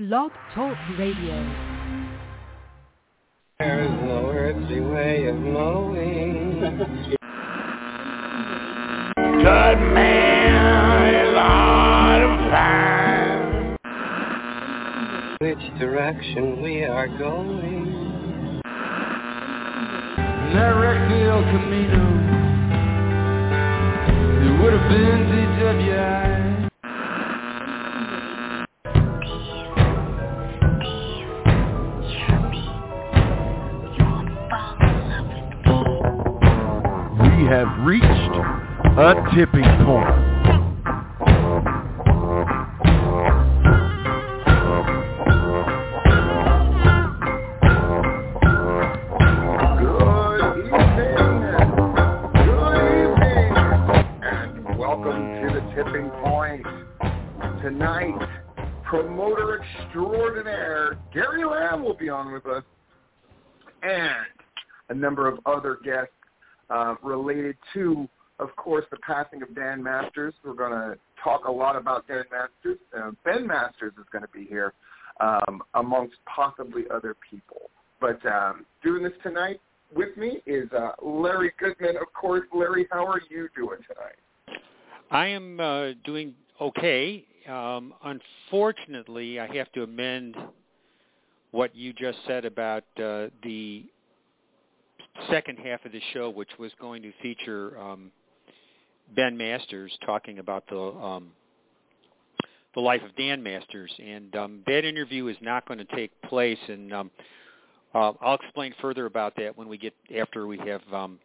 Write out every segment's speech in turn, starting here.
Blog Talk Radio. There is no earthly way of knowing. Good man is hard to find. Which direction we are going. That wrecked El Camino. It would have been DWI. Have reached a tipping point. Good evening. Good evening. And welcome to the tipping point. Tonight, promoter extraordinaire Gary Lamb will be on with us. And a number of other guests uh, related to, of course, the passing of Dan Masters. We're going to talk a lot about Dan Masters. Uh, ben Masters is going to be here, um, amongst possibly other people. But um, doing this tonight with me is uh, Larry Goodman. Of course, Larry, how are you doing tonight? I am uh, doing okay. Um, unfortunately, I have to amend what you just said about uh, the second half of the show, which was going to feature um, Ben Masters talking about the um, the life of Dan Masters, and um, that interview is not going to take place. And um, uh, I'll explain further about that when we get after we have um,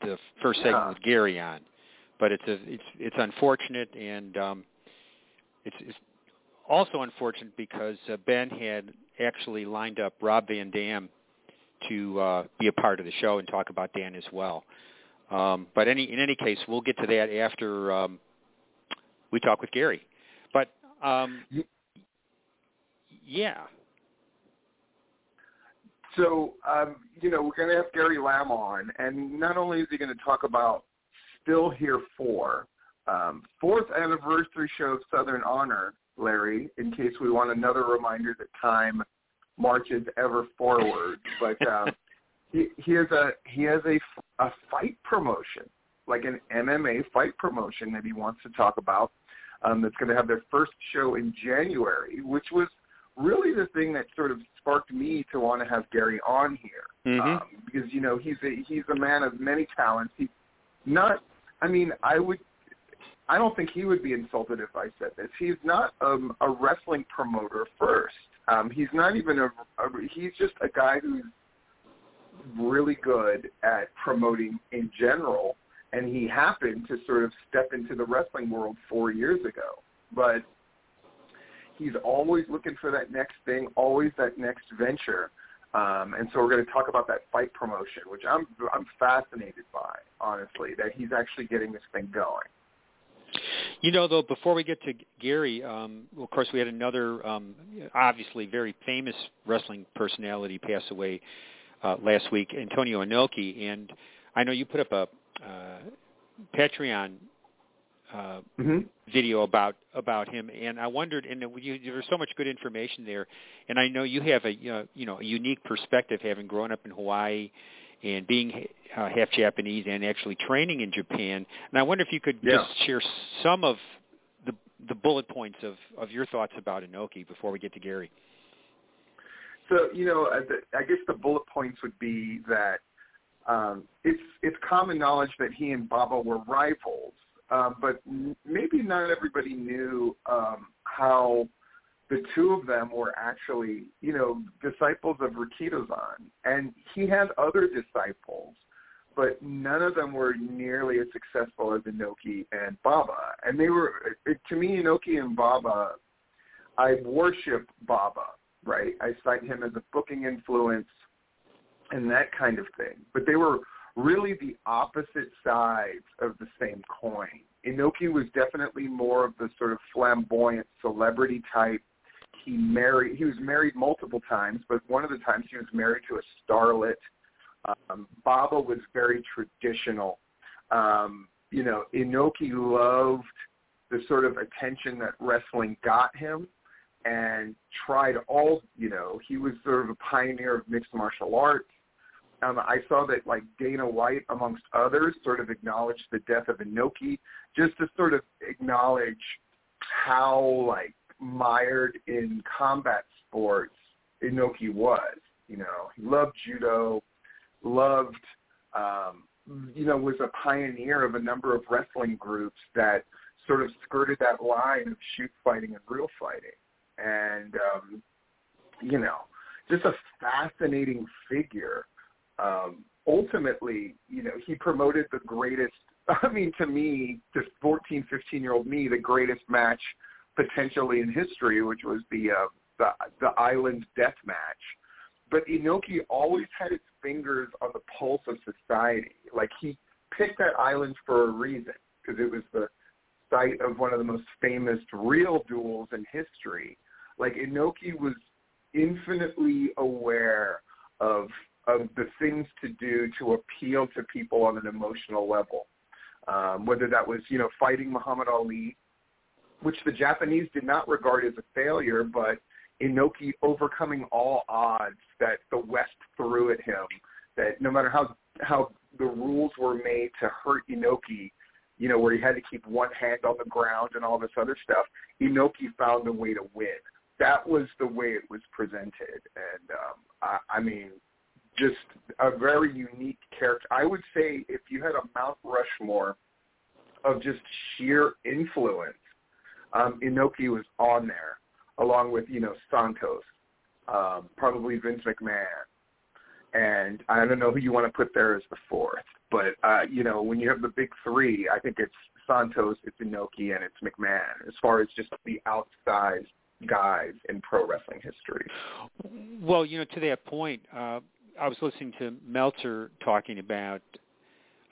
the first segment with Gary on. But it's a, it's it's unfortunate, and um, it's, it's also unfortunate because uh, Ben had actually lined up Rob Van Dam to uh, be a part of the show and talk about Dan as well. Um, but any in any case, we'll get to that after um, we talk with Gary. But um, yeah, So, um, you know, we're going to have Gary Lamb on, and not only is he going to talk about Still Here For, um, fourth anniversary show of Southern Honor, Larry, in case we want another reminder that time marches ever forward. But um, he, he has a he has a, a fight promotion, like an MMA fight promotion that he wants to talk about. Um, that's going to have their first show in January, which was really the thing that sort of sparked me to want to have Gary on here Mhm. um, because you know he's a he's a man of many talents. He not I mean I would I don't think he would be insulted if I said this. He's not um, a wrestling promoter first. Um, he's not even a, a he's just a guy who's really good at promoting in general and he happened to sort of step into the wrestling world 4 years ago. But he's always looking for that next thing, always that next venture. Um, and so we're going to talk about that fight promotion, which I'm I'm fascinated by, honestly, that he's actually getting this thing going. You know, though, before we get to Gary, um, well, of course, we had another um, obviously very famous wrestling personality pass away uh, last week, Antonio Inoki, and I know you put up a uh, Patreon uh, Mm-hmm. video about about him, and I wondered, and you, there was so much good information there, and I know you have a uh, you know a unique perspective, having grown up in Hawaii and being uh, half Japanese and actually training in Japan. And I wonder if you could Yeah. just share some of the the bullet points of of your thoughts about Inoki before we get to Gary. So you know, uh, I guess the bullet points would be that um, it's it's common knowledge that he and Baba were rivals, um, but maybe not everybody knew um, how the two of them were actually, you know, disciples of Rikidozan, and he had other disciples, but none of them were nearly as successful as Inoki and Baba. And they were, to me, Inoki and Baba I worship Baba, right? I cite him as a booking influence and that kind of thing. But they were really the opposite sides of the same coin. Inoki was definitely more of the sort of flamboyant celebrity type. He married. He was married multiple times, but one of the times he was married to a starlet. Um, Baba was very traditional. Um, you know, Inoki loved the sort of attention that wrestling got him and tried all, you know, he was sort of a pioneer of mixed martial arts. Um, I saw that like Dana White, amongst others, sort of acknowledged the death of Inoki just to sort of acknowledge how like mired in combat sports Inoki was. You know, he loved judo, loved, um, you know, was a pioneer of a number of wrestling groups that sort of skirted that line of shoot fighting and real fighting. And, um, you know, just a fascinating figure. Um, ultimately, you know, he promoted the greatest, I mean, to me, to 14, 15-year-old me, the greatest match potentially in history, which was the, uh, the, the Island Death Match. But Inoki always had his fingers on the pulse of society. Like he picked that island for a reason because it was the site of one of the most famous real duels in history. Like Inoki was infinitely aware of of the things to do to appeal to people on an emotional level. Um, whether that was, you know, fighting Muhammad Ali, which the Japanese did not regard as a failure, but Inoki overcoming all odds that the West threw at him, that no matter how how the rules were made to hurt Inoki, you know, where he had to keep one hand on the ground and all this other stuff, Inoki found a way to win. That was the way it was presented, and um, I, I mean, just a very unique character. I would say if you had a Mount Rushmore of just sheer influence, um, Inoki was on there along with you know Santos, um, probably Vince McMahon, and I don't know who you want to put there as the fourth, but uh, you know when you have the big three, I think it's Santos, it's Inoki, and it's McMahon as far as just the outsized guys in pro wrestling history. Well, you know, to that point, uh, I was listening to Meltzer talking about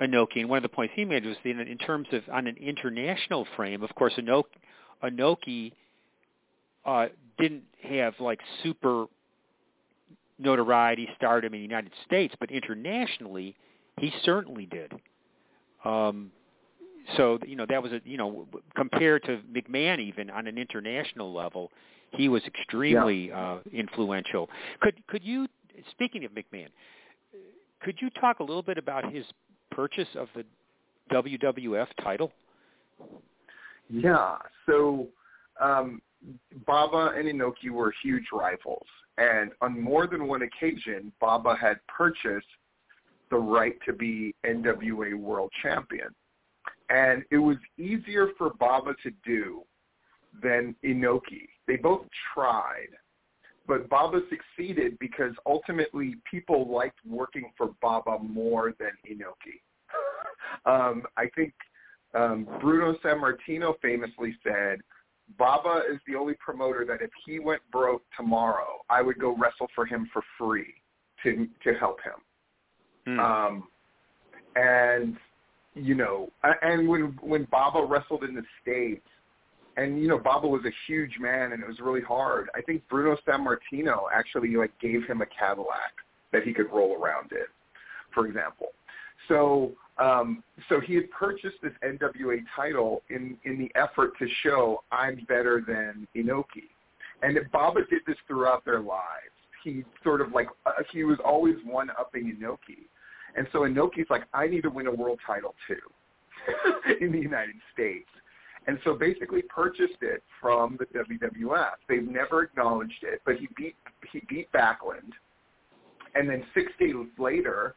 Inoki, and one of the points he made was that in terms of on an international frame, of course, Inoki, Inoki uh, didn't have like super notoriety, stardom in the United States, but internationally, he certainly did. Um, so you know that was a you know compared to McMahon even on an international level, he was extremely yeah. uh, influential. Could could you speaking of McMahon, could you talk a little bit about his purchase of the WWF title? Yeah. So um, Baba and Inoki were huge rivals, and on more than one occasion, Baba had purchased the right to be NWA World Champion. And it was easier for Baba to do than Inoki. They both tried, but Baba succeeded because ultimately people liked working for Baba more than Inoki. um, I think um, Bruno Sammartino famously said, Baba is the only promoter that if he went broke tomorrow, I would go wrestle for him for free to to help him. Mm. Um, and you know, and when when Baba wrestled in the states, and you know, Baba was a huge man, and it was really hard. I think Bruno Sammartino actually like gave him a Cadillac that he could roll around in, for example. So um, so he had purchased this NWA title in, in the effort to show I'm better than Inoki. And Baba did this throughout their lives. He sort of like, uh, he was always one-upping Inoki. And so Inoki's like, I need to win a world title too in the United States. And so basically purchased it from the WWF. They've never acknowledged it, but he beat he beat Backlund. And then six days later,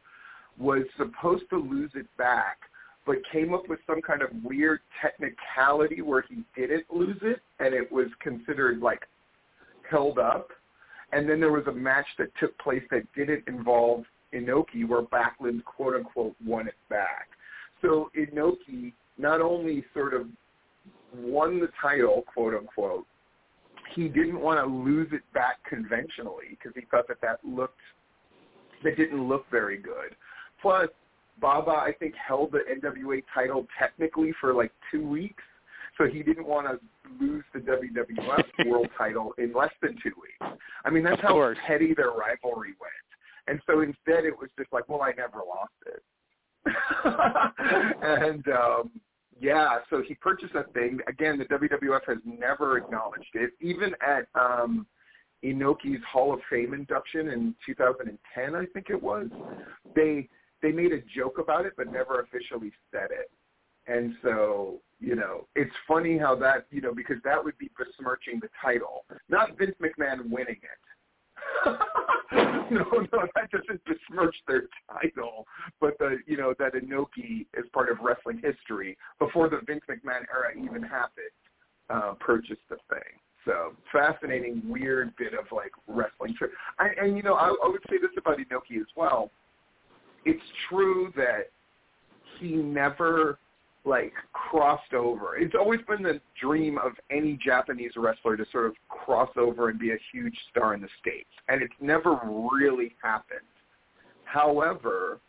was supposed to lose it back, but came up with some kind of weird technicality where he didn't lose it, and it was considered like held up. And then there was a match that took place that didn't involve Inoki, where Backlund quote unquote won it back. So Inoki not only sort of won the title, quote unquote, he didn't want to lose it back conventionally because he thought that that looked that didn't look very good. Plus, Baba I think held the NWA title technically for like two weeks, so he didn't want to lose the WWF World title in less than two weeks. I mean, that's how petty their rivalry went. And so instead, it was just like, well, I never lost it. and um, yeah, so he purchased that thing. Again, the WWF has never acknowledged it. Even at um, Inoki's Hall of Fame induction in 2010, I think it was, they they made a joke about it, but never officially said it. And so, you know, it's funny how that, you know, because that would be besmirching the title, not Vince McMahon winning it. no, no, that doesn't besmirch their title, but the, you know, that Inoki is part of wrestling history before the Vince McMahon era even happened, uh, purchased the thing. So fascinating, weird bit of like wrestling. Tri- I, and you know, I, I would say this about Inoki as well. It's true that he never like crossed over. It's always been the dream of any Japanese wrestler to sort of cross over and be a huge star in the States. And it's never really happened. However,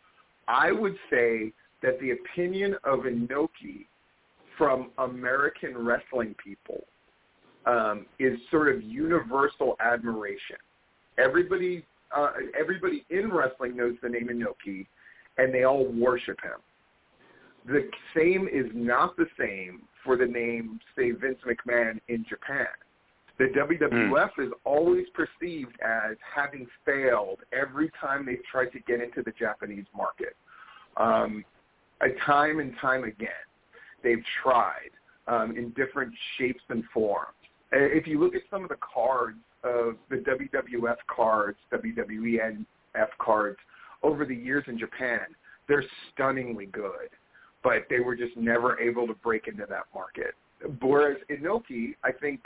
I would say that the opinion of Inoki from American wrestling people um, is sort of universal admiration. Everybody, uh, everybody in wrestling knows the name Inoki, and they all worship him. The same is not the same for the name, say, Vince McMahon in Japan. The WWF is always perceived as having failed every time they've tried to get into the Japanese market. Um, a time and time again, they've tried um, in different shapes and forms. Uh, If you look at some of the cards of the WWF cards, WWEF cards over the years in Japan, they're stunningly good but they were just never able to break into that market. Whereas Inoki, I think,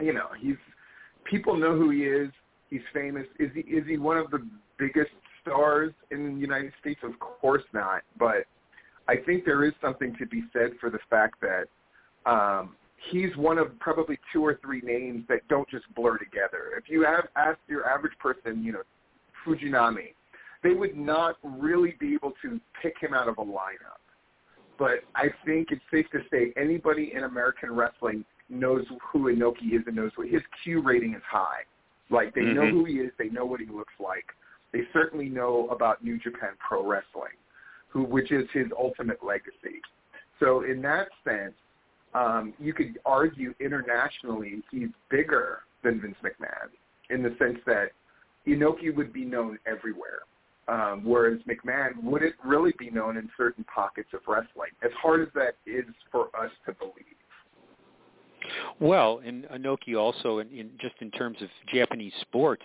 you know, he's people know who he is. He's famous. Is he is he one of the biggest stars in the United States? Of course not. But I think there is something to be said for the fact that um, he's one of probably two or three names that don't just blur together. If you have asked your average person, you know, Fujinami, they would not really be able to pick him out of a lineup but I think it's safe to say anybody in American wrestling knows who Inoki is and knows what his Q rating is high. Like they know Mhm. who he is, they know what he looks like. They certainly know about New Japan Pro Wrestling, who which is his ultimate legacy. So in that sense, um, you could argue internationally he's bigger than Vince McMahon in the sense that Inoki would be known everywhere um, whereas McMahon wouldn't really be known in certain pockets of wrestling. As hard as that is for us to believe. Well, and Inoki also, in, in just in terms of Japanese sports,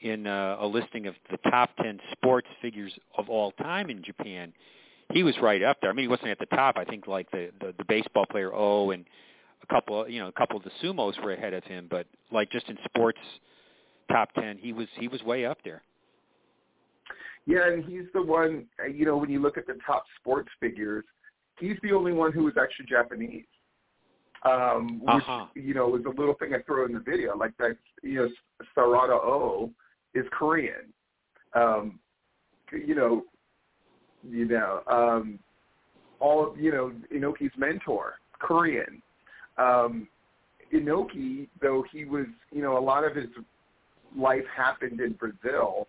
in uh, a listing of the top ten sports figures of all time in Japan, he was right up there. I mean, he wasn't at the top. I think like the the, the baseball player O and a couple, you know, a couple of the sumos were ahead of him. But like just in sports, top ten, he was he was way up there. Yeah, and he's the one. You know, when you look at the top sports figures, he's the only one who was actually Japanese. Um, which Uh-huh. you know was a little thing I throw in the video. Like that, you know, Sarada O is Korean. Um, you know, you know, um, all you know, Inoki's mentor, Korean. Um, Inoki, though he was, you know, a lot of his life happened in Brazil,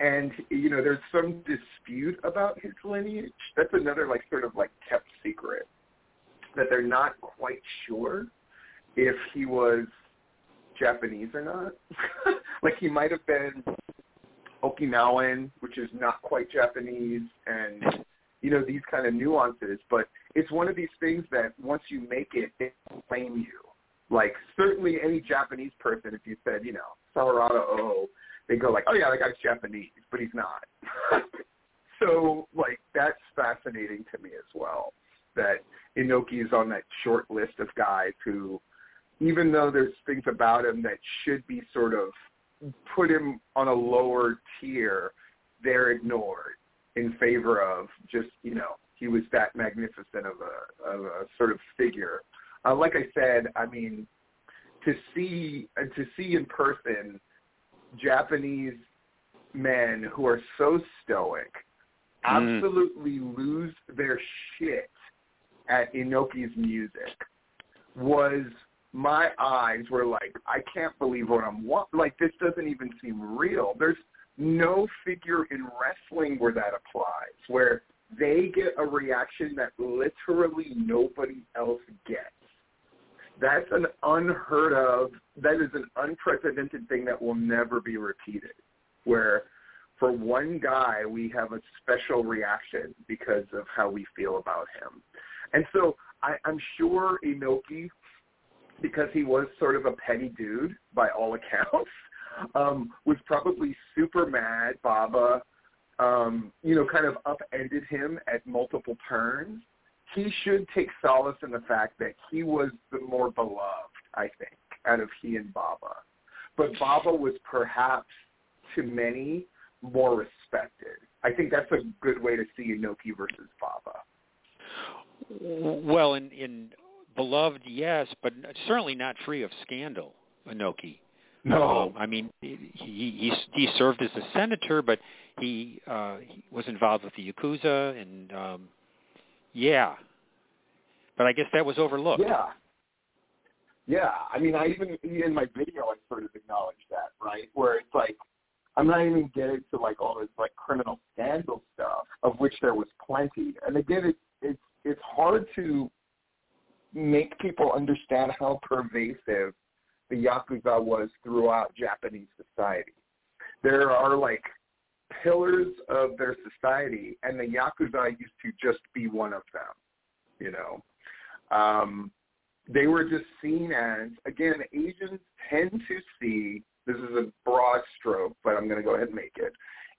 and you know, there's some dispute about his lineage. That's another like sort of like kept secret that they're not quite sure if he was Japanese or not. like he might have been Okinawan, which is not quite Japanese, and you know these kind of nuances. But it's one of these things that once you make it, they claim you. Like certainly any Japanese person, if you said you know Sarada O, they go like, oh yeah, that guy's Japanese, but he's not. so like that's fascinating to me as well. That Inoki is on that short list of guys who, even though there's things about him that should be sort of put him on a lower tier, they're ignored in favor of just you know he was that magnificent of a of a sort of figure. Uh, like I said, I mean, to see uh, to see in person Japanese men who are so stoic Mm. absolutely lose their shit at Inoki's music was my eyes were like, I can't believe what I'm wa- like. This doesn't even seem real. There's no figure in wrestling where that applies, where they get a reaction that literally nobody else gets. That's an unheard of. That is an unprecedented thing that will never be repeated. Where for one guy we have a special reaction because of how we feel about him. And so I, I'm sure Inoki, because he was sort of a petty dude by all accounts, um, was probably super mad. Baba, um, you know, kind of upended him at multiple turns. He should take solace in the fact that he was the more beloved, I think, out of he and Baba. But Baba was perhaps, to many, more respected. I think that's a good way to see Inoki versus Baba. Well, in, in beloved, yes, but certainly not free of scandal. Inoki. No, Um, I mean, he he he served as a senator, but he uh he was involved with the yakuza, and um yeah. But I guess that was overlooked. Yeah. Yeah. I mean, I even in my video, I sort of acknowledged that, right? Where it's like, I'm not even getting to like all this like criminal scandal stuff, of which there was plenty. And again, it's it's it's hard to make people understand how pervasive the yakuza was throughout Japanese society. There are like pillars of their society, and the yakuza used to just be one of them. You know, um, they were just seen as again Asians tend to see this is a broad stroke, but I'm going to go ahead and make it.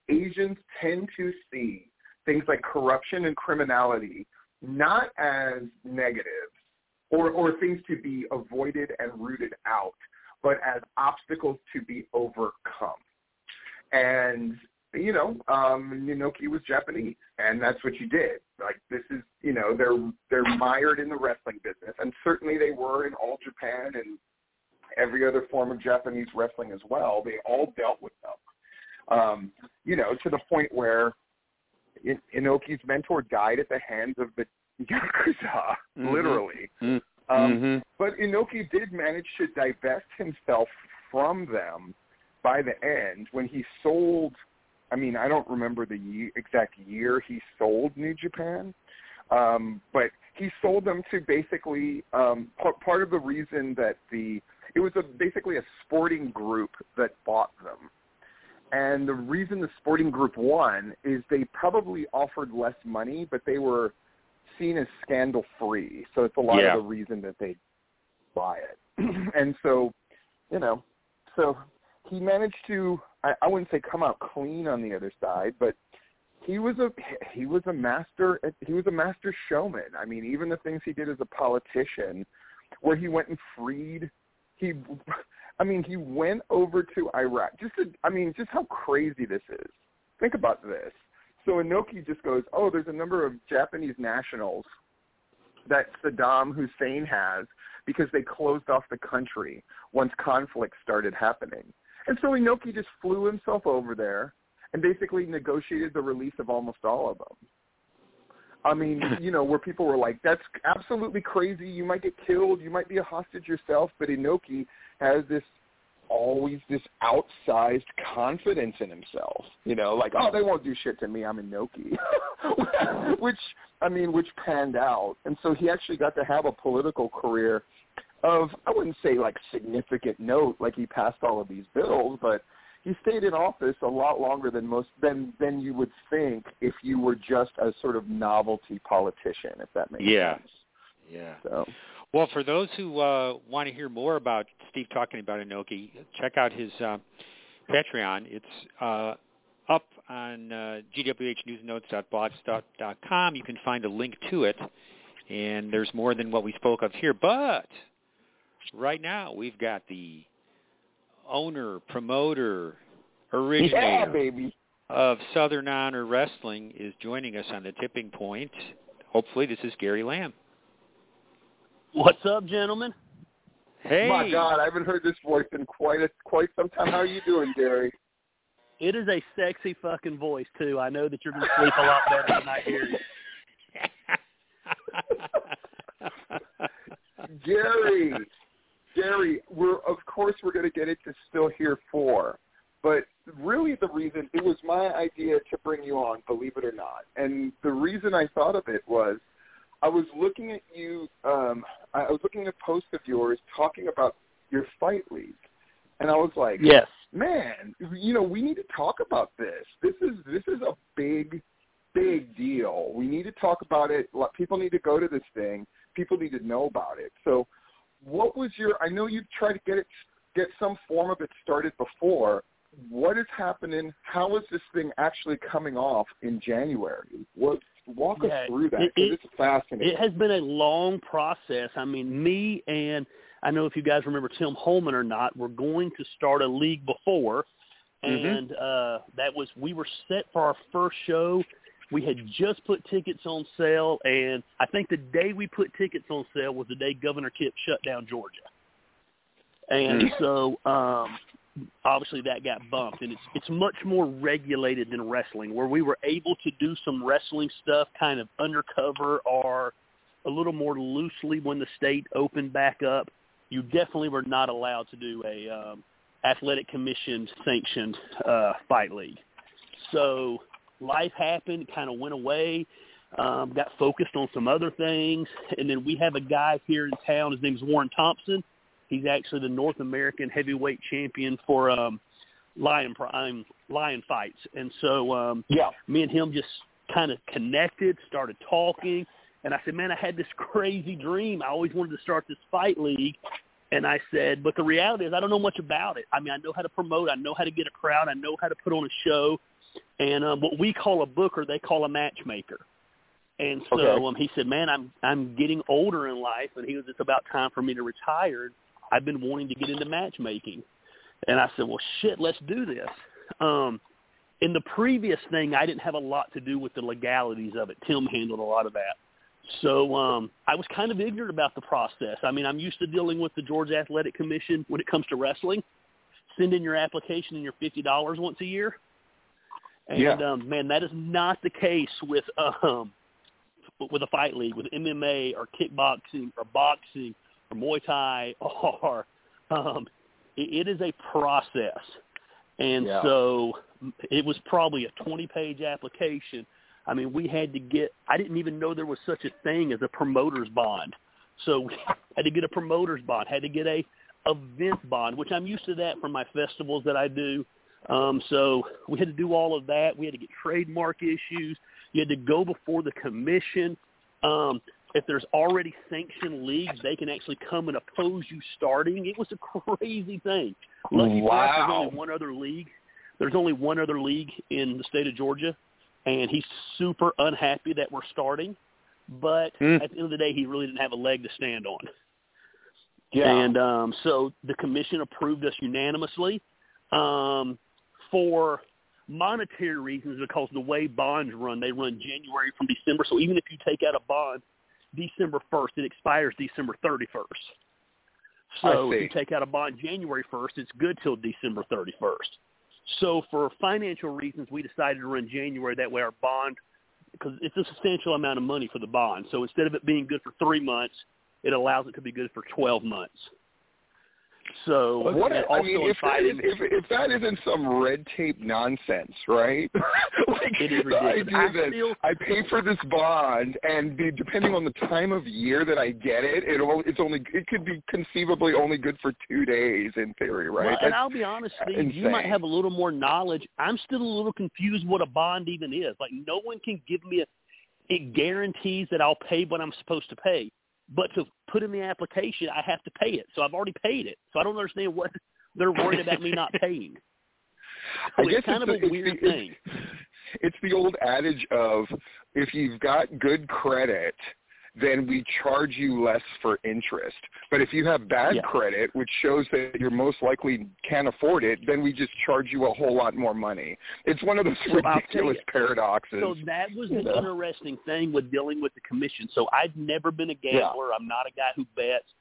Asians tend to see things like corruption and criminality not as negatives or, or things to be avoided and rooted out, but as obstacles to be overcome. And you know, um, Inoki was Japanese, and that's what you did. Like this is, you know, they're they're mired in the wrestling business, and certainly they were in all Japan and every other form of Japanese wrestling as well. They all dealt with them, um, you know, to the point where in, Inoki's mentor died at the hands of the yakuza, Mhm. literally. Mm. Um, Mhm. But Inoki did manage to divest himself from them by the end when he sold. I mean, I don't remember the ye- exact year he sold New Japan, um, but he sold them to basically um, p- part of the reason that the it was a basically a sporting group that bought them. And the reason the sporting group won is they probably offered less money, but they were seen as scandal free. So it's a lot Yeah. of the reason that they buy it. and so, you know, so he managed to I, I wouldn't say come out clean on the other side, but he was a he was a master he was a master showman. I mean, even the things he did as a politician where he went and freed he I mean, he went over to Iraq. Just to, I mean, just how crazy this is. Think about this. So Inoki just goes, "Oh, there's a number of Japanese nationals that Saddam Hussein has because they closed off the country once conflict started happening." And so Inoki just flew himself over there and basically negotiated the release of almost all of them. I mean, you know, where people were like, "That's absolutely crazy. You might get killed. You might be a hostage yourself." But Inoki has this always this outsized confidence in himself. You know, like, "Oh, they won't do shit to me. I'm a Inoki," which I mean, which panned out. And so he actually got to have a political career of I wouldn't say like significant note, like he passed all of these bills, but he stayed in office a lot longer than most than than you would think if you were just a sort of novelty politician, if that makes Yeah. sense. Yeah. So Well, for those who uh, want to hear more about Steve talking about Inoki, check out his uh, Patreon. It's uh, up on uh, gwhnewsnotes.blogspot.com. You can find a link to it, and there's more than what we spoke of here. But right now, we've got the owner, promoter, yeah, originator baby. of Southern Honor Wrestling is joining us on the tipping point. Hopefully, this is Gary Lamb. What's up, gentlemen? Hey. My God, I haven't heard this voice in quite a, quite some time. How are you doing, Gary? It is a sexy fucking voice too. I know that you're gonna sleep a lot better than I hear you. Gary, Gary, we're of course we're going to get into still here four, but really the reason it was my idea to bring you on, believe it or not, and the reason I thought of it was I was looking at you. Um, I was looking at a post of yours talking about your fight league, and I was like, Yes. man, you know, we need to talk about this. This is this is a big, big deal. We need to talk about it. People need to go to this thing. People need to know about it. So, what was your? I know you've tried to get it, get some form of it started before. What is happening? How is this thing actually coming off in January? What walk Yeah, us through that it- it's fascinating. It has been a long process. I mean, me and I know if you guys remember Tim Holman or not, we're going to start a league before, Mhm. and uh, that was we were set for our first show. We had just put tickets on sale, and I think the day we put tickets on sale was the day Governor Kemp shut down Georgia, and Mm. so um, obviously that got bumped. And it's it's much more regulated than wrestling, where we were able to do some wrestling stuff kind of undercover or a little more loosely when the state opened back up. You definitely were not allowed to do a um, athletic commission sanctioned uh, fight league. So life happened, kind of went away, um, got focused on some other things, and then we have a guy here in town. His name's Warren Thompson. He's actually the North American heavyweight champion for um, lion prime lion fights, and so um, yeah. me and him just kind of connected, started talking, and I said, "Man, I had this crazy dream. I always wanted to start this fight league." And I said, "But the reality is, I don't know much about it. I mean, I know how to promote, I know how to get a crowd, I know how to put on a show, and um, what we call a booker, they call a matchmaker." And so Okay. um, he said, "Man, I'm I'm getting older in life, and he was it's about time for me to retire. I've been wanting to get into matchmaking." And I said, "Well, shit, let's do this." Um, in the previous thing, I didn't have a lot to do with the legalities of it. Tim handled a lot of that. So um, I was kind of ignorant about the process. I mean, I'm used to dealing with the Georgia Athletic Commission when it comes to wrestling. Send in your application and your fifty dollars once a year. And Yeah. um, man, that is not the case with um, with a fight league, with MMA or kickboxing or boxing or Muay Thai or um, it, it is a process. And Yeah. so it was probably a 20 page application. I mean, we had to get, I didn't even know there was such a thing as a promoter's bond. So we had to get a promoter's bond, had to get a event bond, which I'm used to that from my festivals that I do. Um, so we had to do all of that. We had to get trademark issues. You had to go before the commission. Um, if there's already sanctioned leagues, they can actually come and oppose you starting. It was a crazy thing. Lucky for us, there's only one other league. There's only one other league in the state of Georgia, and he's super unhappy that we're starting. But Hmm. at the end of the day, he really didn't have a leg to stand on. Yeah. And um, so the commission approved us unanimously um, for monetary reasons because the way bonds run, they run January from December. So even if you take out a bond December 1st, it expires December 31st. So if you take out a bond January 1st, it's good till December 31st. So for financial reasons, we decided to run January. That way our bond, because it's a substantial amount of money for the bond. So instead of it being good for three months, it allows it to be good for 12 months. So What I mean, if that, is, if if that isn't some red tape nonsense, right? like It is the idea I that still- I pay for this bond, and the, depending on the time of year that I get it, it it's only it could be conceivably only good for two days in theory, right? Well, and I'll be honest, Steve, you might have a little more knowledge. I'm still a little confused what a bond even is. Like, no one can give me a, it guarantees that I'll pay what I'm supposed to pay. But to put in the application, I have to pay it. So I've already paid it. So I don't understand what they're worried about me not paying. I So guess it's kind of the, a weird the, thing. It's, it's the old adage of if you've got good credit, then we charge you less for interest. But if you have bad Yeah. credit, which shows that you're most likely can't afford it, then we just charge you a whole lot more money. It's one of those So ridiculous you. paradoxes. So that was the interesting thing with dealing with the commission. So I've never been a gambler. I'm not a guy who bets.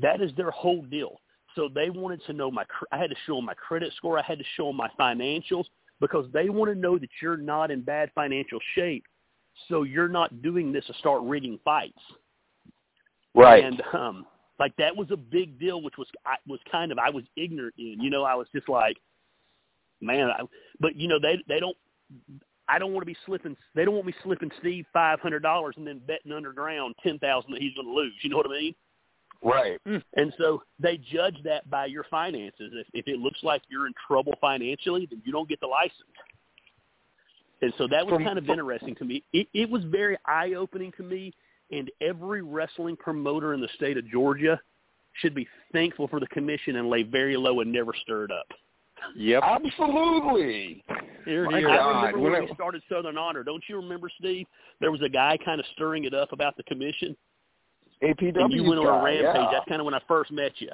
That is their whole deal. So they wanted to know my. I had to show them my credit score. I had to show them my financials because they want to know that you're not in bad financial shape. So you're not doing this to start rigging fights. Right. And um, like that was a big deal, which was I was kind of I was ignorant in. You know, I was just like, man. I, but you know, they they don't. I don't want to be slipping. They don't want me slipping Steve five hundred dollars and then betting underground ten thousand that he's going to lose. You know what I mean? Right. And so they judge that by your finances. If, if it looks like you're in trouble financially, then you don't get the license. And so that was From- kind of interesting to me. It, it was very eye opening to me. And every wrestling promoter in the state of Georgia should be thankful for the commission and lay very low and never stir it up. Yep. Absolutely. Here, My here. I God, remember when when we started Southern Honor. Don't you remember, Steve? There was a guy kind of stirring it up about the commission, APW and you went on a rampage. Yeah. That's kind of when I first met you.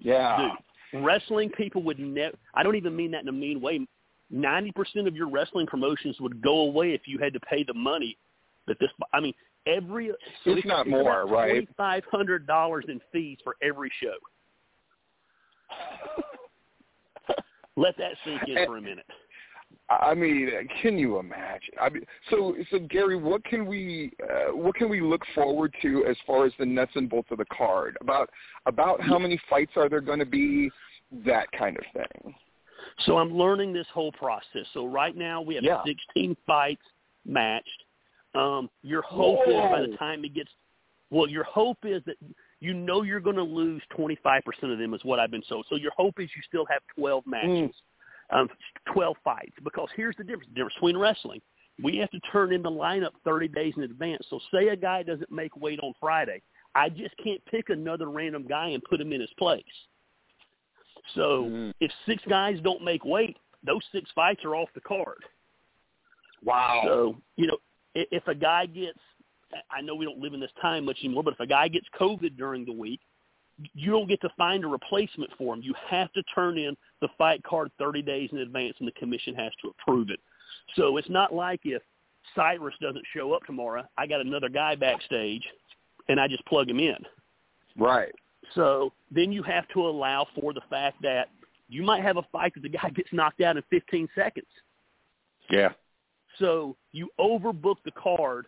yeah. Dude, wrestling people would never. I don't even mean that in a mean way. Ninety percent of your wrestling promotions would go away if you had to pay the money that this. I mean, every so If not more, right? Twenty five hundred dollars in fees for every show. Let that sink in for a minute. I mean, can you imagine? I mean, so so Gary, what can we uh, what can we look forward to as far as the nuts and bolts of the card? About about how many fights are there going to be? That kind of thing. So I'm learning this whole process. So right now we have Yeah. 16 fights matched. Um, your hope is by the time it gets, well, your hope is that you know you're going to lose 25% of them is what I've been told. So your hope is you still have 12 matches, um, 12 fights. Because here's the difference, the difference between wrestling. We have to turn in the lineup 30 days in advance. So say a guy doesn't make weight on Friday. I just can't pick another random guy and put him in his place. So Mm. if six guys don't make weight, those six fights are off the card. Wow. So you know, i- if a guy gets, I know we don't live in this time much anymore, but if a guy gets COVID during the week, you don't get to find a replacement for him. You have to turn in the fight card 30 days in advance, and the commission has to approve it. So it's not like if Cyrus doesn't show up tomorrow, I got another guy backstage, and I just plug him in. right. So then you have to allow for the fact that you might have a fight that the guy gets knocked out in 15 seconds. Yeah. So you overbook the card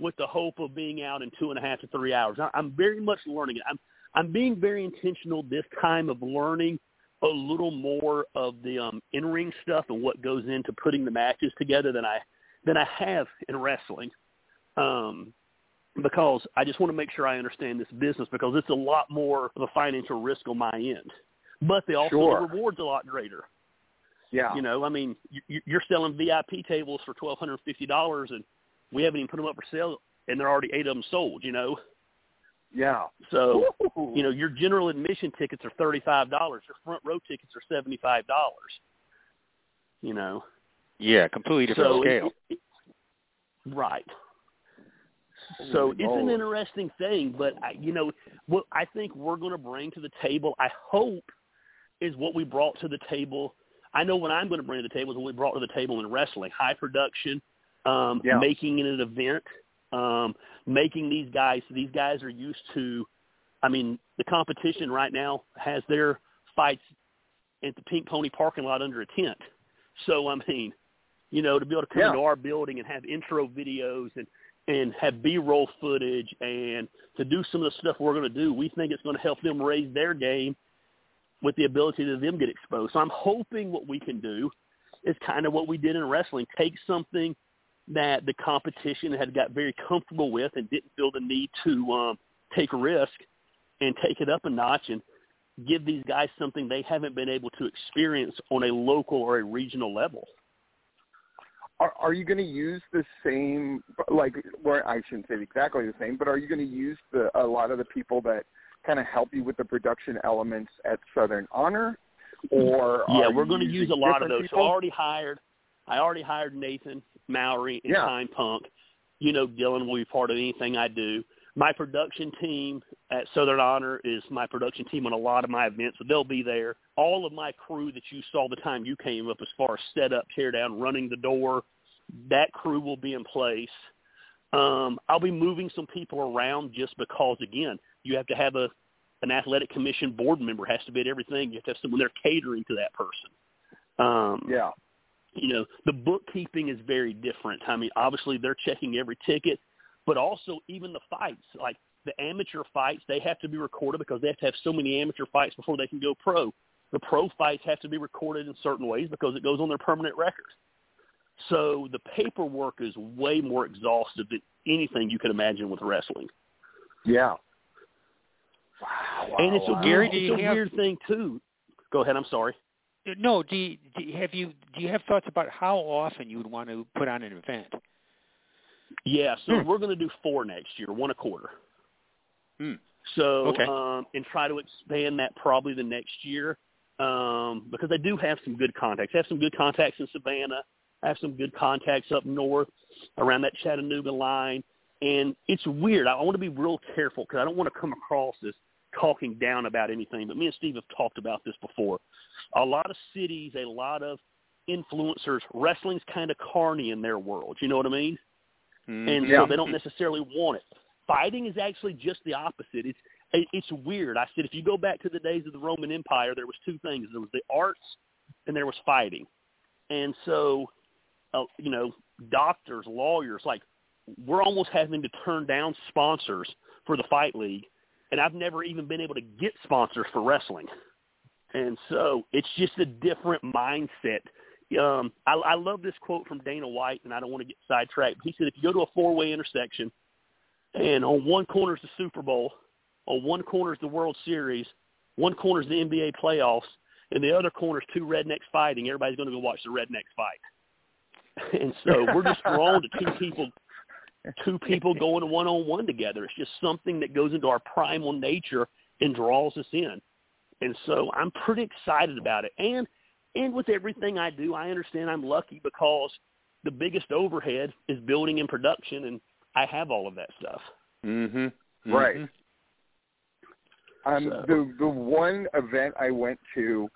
with the hope of being out in two and a half to three hours. I'm very much learning it. I'm I'm being very intentional this time of learning a little more of the um, in-ring stuff and what goes into putting the matches together than I than I have in wrestling. Um, because I just want to make sure I understand this business because it's a lot more of a financial risk on my end. But they also Sure. the reward's a lot greater. Yeah. You know, I mean, you, you're selling VIP tables for twelve hundred fifty dollars, and we haven't even put them up for sale, and there are already eight of them sold. You know, Yeah. so you know your general admission tickets are thirty five dollars. Your front row tickets are seventy five dollars. You know, Yeah, completely different so it- scale. it- right. So it's an interesting thing, but I, you know what I think we're going to bring to the table. I hope is what we brought to the table. I know what I'm going to bring to the table is what we brought to the table in wrestling: high production, um, Yeah. making it an event, um, making these guys. These guys are used to. I mean, the competition right now has their fights at the Pink Pony parking lot under a tent. So I mean, you know, to be able to come Yeah. into our building and have intro videos and and have B-roll footage and to do some of the stuff we're going to do, we think it's going to help them raise their game with the ability to them get exposed. So I'm hoping what we can do is kind of what we did in wrestling, take something that the competition had got very comfortable with and didn't feel the need to um, take a risk and take it up a notch and give these guys something they haven't been able to experience on a local or a regional level. Are, are you going to use the same, like, well, I shouldn't say exactly the same, but are you going to use the a lot of the people that kind of help you with the production elements at Southern Honor, or yeah, we're going to use a lot of those. So people? I already hired, I already hired Nathan Mowry and Yeah. Time Punk. You know, Dylan will be part of anything I do. My production team at Southern Honor is my production team on a lot of my events, so they'll be there. All of my crew that you saw the time you came up, as far as setup, tear down, running the door, that crew will be in place. Um, I'll be moving some people around just because, again, you have to have a an athletic commission board member has to be at everything. You have to have someone there catering to that person. Um, yeah. You know, the bookkeeping is very different. I mean, obviously they're checking every ticket, but also even the fights, like the amateur fights, they have to be recorded because they have to have so many amateur fights before they can go pro. The pro fights have to be recorded in certain ways because it goes on their permanent record. So the paperwork is way more exhaustive than anything you could imagine with wrestling. Yeah. Wow, and it's wow. a, Gary, it's do you a have, weird thing too. Go ahead. I'm sorry. No, do you, do you, have you do you have thoughts about how often you would want to put on an event? Yeah, so Hmm. we're going to do four next year, one a quarter. Hmm. So Okay. um, and try to expand that probably the next year um, because they do have some good contacts. They have some good contacts in Savannah. I have some good contacts up north around that Chattanooga line. And it's weird. I want to be real careful because I don't want to come across as talking down about anything. But me and Steve have talked about this before. A lot of cities, a lot of influencers, wrestling's kind of carny in their world. You know what I mean? And Yeah. so they don't necessarily want it. Fighting is actually just the opposite. It's it's weird. I said if you go back to the days of the Roman Empire, there was two things: there was the arts, and there was fighting. And so, uh, you know, doctors, lawyers, like we're almost having to turn down sponsors for the fight league, and I've never even been able to get sponsors for wrestling. And so it's just a different mindset um, I, I love this quote from Dana White, and I don't want to get sidetracked. He said, if you go to a four-way intersection, and on one corner is the Super Bowl, on one corner is the World Series, one corner is the NBA playoffs, and the other corner is two rednecks fighting. Everybody's going to go watch the rednecks fight. And so we're just drawn to two people, two people going one-on-one together. It's just something that goes into our primal nature and draws us in. And so I'm pretty excited about it. And and with everything I do, I understand I'm lucky because the biggest overhead is building and production, and I have all of that stuff. Mm-hmm. Right. Um, So- the the one event I went to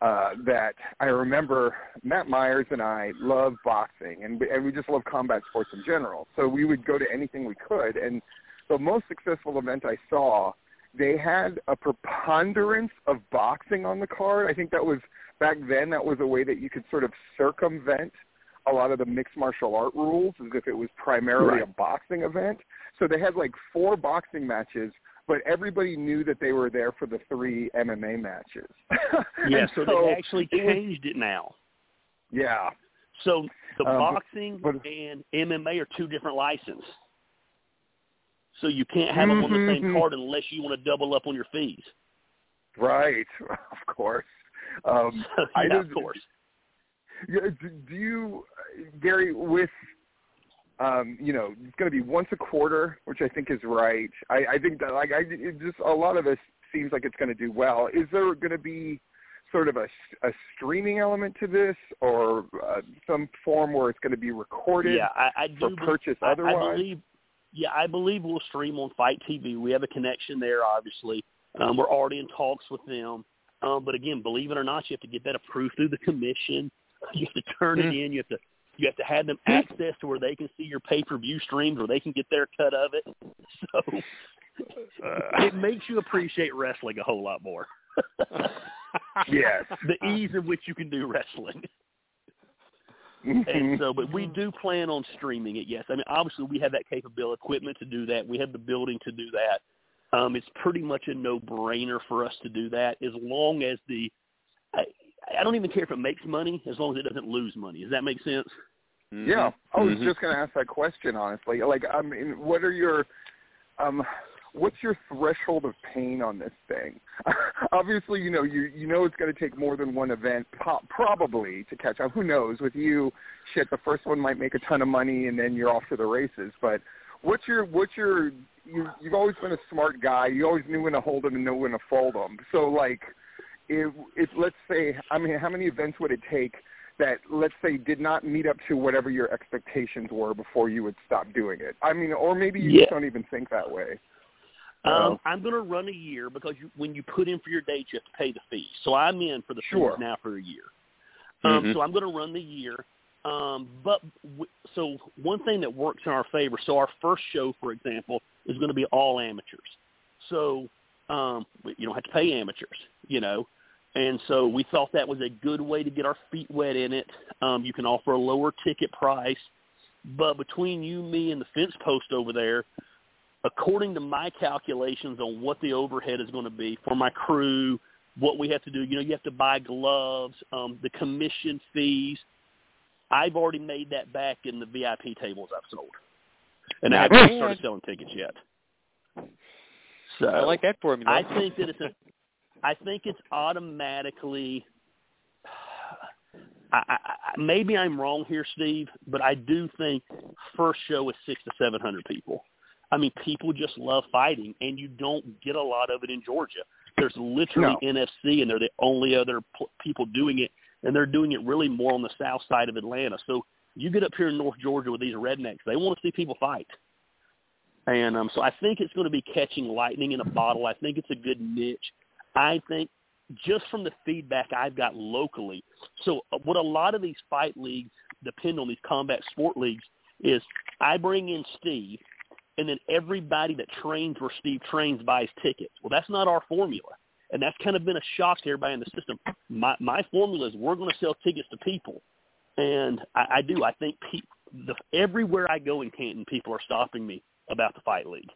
uh, that I remember Matt Myers and I love boxing and and we just love combat sports in general. So we would go to anything we could. And the most successful event I saw, they had a preponderance of boxing on the card. I think that was back then. That was a way that you could sort of circumvent a lot of the mixed martial art rules, as if it was primarily a boxing event. So they had like four boxing matches but everybody knew that they were there for the three MMA matches. Yeah, so, so they actually changed it now. Yeah, So the Um, boxing but- and MMA are two different licenses. So you can't have them on the same Mhm. card unless you want to double up on your fees. right. Of course. Um, So, I yeah, did- of course. Yeah, do do you, Gary, with um, you know, it's going to be once a quarter, which I think is right. I, I think that like I it just a lot of us seems like it's going to do well. Is there going to be sort of a, a streaming element to this, or uh, some form where it's going to be recorded Yeah, I, I for do. be- purchase I, I otherwise? believe. Yeah, I believe we'll stream on FITE TV. We have a connection there, obviously. Um, we're already in talks with them. Um, but again, believe it or not, you have to get that approved through the commission. You have to turn it in. You have to you have to have them access to where they can see your pay per view streams, where they can get their cut of it. So Uh, it makes you appreciate wrestling a whole lot more. yes. the ease in which you can do wrestling. Mm-hmm. And so, but we do plan on streaming it. Yes, I mean obviously we have that capability, equipment to do that. We have the building to do that. Um, it's pretty much a no-brainer for us to do that, as long as the. I, I don't even care if it makes money, as long as it doesn't lose money. Does that make sense? Yeah, I was Mhm. just going to ask that question. Honestly, like, I mean, what are your, um, what's your threshold of pain on this thing? Obviously, you know, you you know it's going to take more than one event, po- probably, to catch up. Who knows? With you, shit, the first one might make a ton of money, and then you're off to the races. But what's your what's your you you've always been a smart guy. You always knew when to hold them and know when to fold them. So like, if, if let's say, I mean, how many events would it take? that let's say did not meet up to whatever your expectations were before you would stop doing it. I mean, or maybe you Yeah. just don't even think that way. Um, I'm going to run a year because you, when you put in for your date, you have to pay the fee. So I'm in for the Sure. fees now for a year. Um, Mhm. So I'm going to run the year. Um, but w- so one thing that works in our favor. So our first show, for example, is going to be all amateurs. So Um, you don't have to pay amateurs, you know. And so we thought that was a good way to get our feet wet in it. Um, you can offer a lower ticket price, but between you, me, and the fence post over there, according to my calculations on what the overhead is going to be for my crew, what we have to do, you know, you have to buy gloves, um, the commission fees. I've already made that back in the VIP tables I've sold, and I haven't started selling tickets yet. So I like that formula. I think that it's a. I think it's automatically. I, I, I, maybe I'm wrong here, Steve, but I do think first show is six to seven hundred people. I mean, people just love fighting, and you don't get a lot of it in Georgia. There's literally No. NFC, and they're the only other p- people doing it, and they're doing it really more on the south side of Atlanta. So you get up here in North Georgia with these rednecks; they want to see people fight. And um, so I think it's going to be catching lightning in a bottle. I think it's a good niche. I think just from the feedback I've got locally. So uh, what a lot of these fight leagues depend on, these combat sport leagues, is I bring in Steve, and then everybody that trains where Steve trains buys tickets. Well, that's not our formula. And that's kind of been a shock to everybody in the system. My, my formula is we're going to sell tickets to people. And I, I do. I think pe- the, everywhere I go in Canton, people are stopping me about the fight league,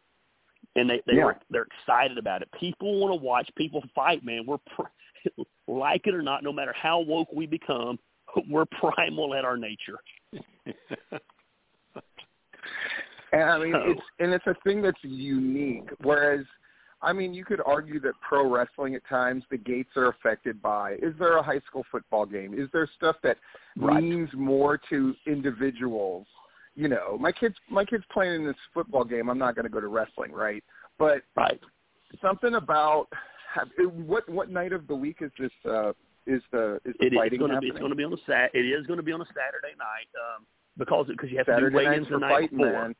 and they they Yeah. were they're excited about it. People want to watch people fight. Man, we're pr- like it or not, no matter how woke we become, we're primal at our nature. And I mean, So- it's and it's a thing that's unique. Whereas, I mean, you could argue that pro wrestling at times the gates are affected by. Is there a high school football game? Is there stuff that Right. means more to individuals? You know, my kids, my kids playing in this football game. I'm not going to go to wrestling, right? But Right. something about what what night of the week is this? Uh, is the is the It is fighting going to be it's going to be on a sat. It is going to be on a Saturday night um, because because you have to Saturday do weigh-ins the for night before.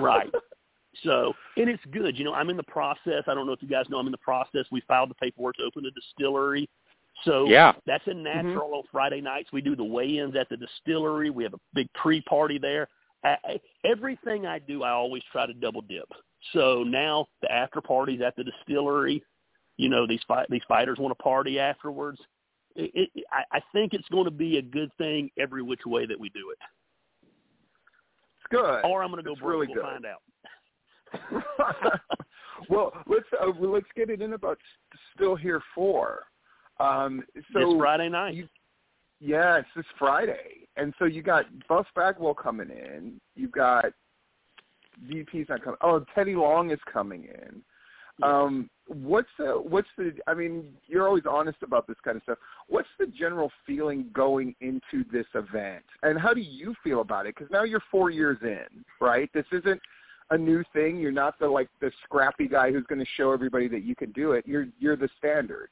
right. So, and it's good. You know, I'm in the process. I don't know if you guys know, I'm in the process. We filed the paperwork to open a distillery. So Yeah. that's a mm-hmm. natural on Friday nights. We do the weigh-ins at the distillery. We have a big pre-party there. I, I, everything I do, I always try to double dip. So now the after parties at the distillery. You know, these fight these fighters want to party afterwards. It, it, I, I think it's going to be a good thing every which way that we do it. It's good. Or I'm going to go It's broke. really we'll good. find out. well, let's uh, let's get it in about Still Here Four. Um, so this Friday night. You, yeah, it's this Friday, and so you got Buff Bagwell coming in. You got DDP's not coming. Oh, Teddy Long is coming in. Um, what's the what's the? I mean, you're always honest about this kind of stuff. What's the general feeling going into this event, and how do you feel about it? Because now you're four years in, right? This isn't a new thing. You're not the like the scrappy guy who's going to show everybody that you can do it. You're you're the standard,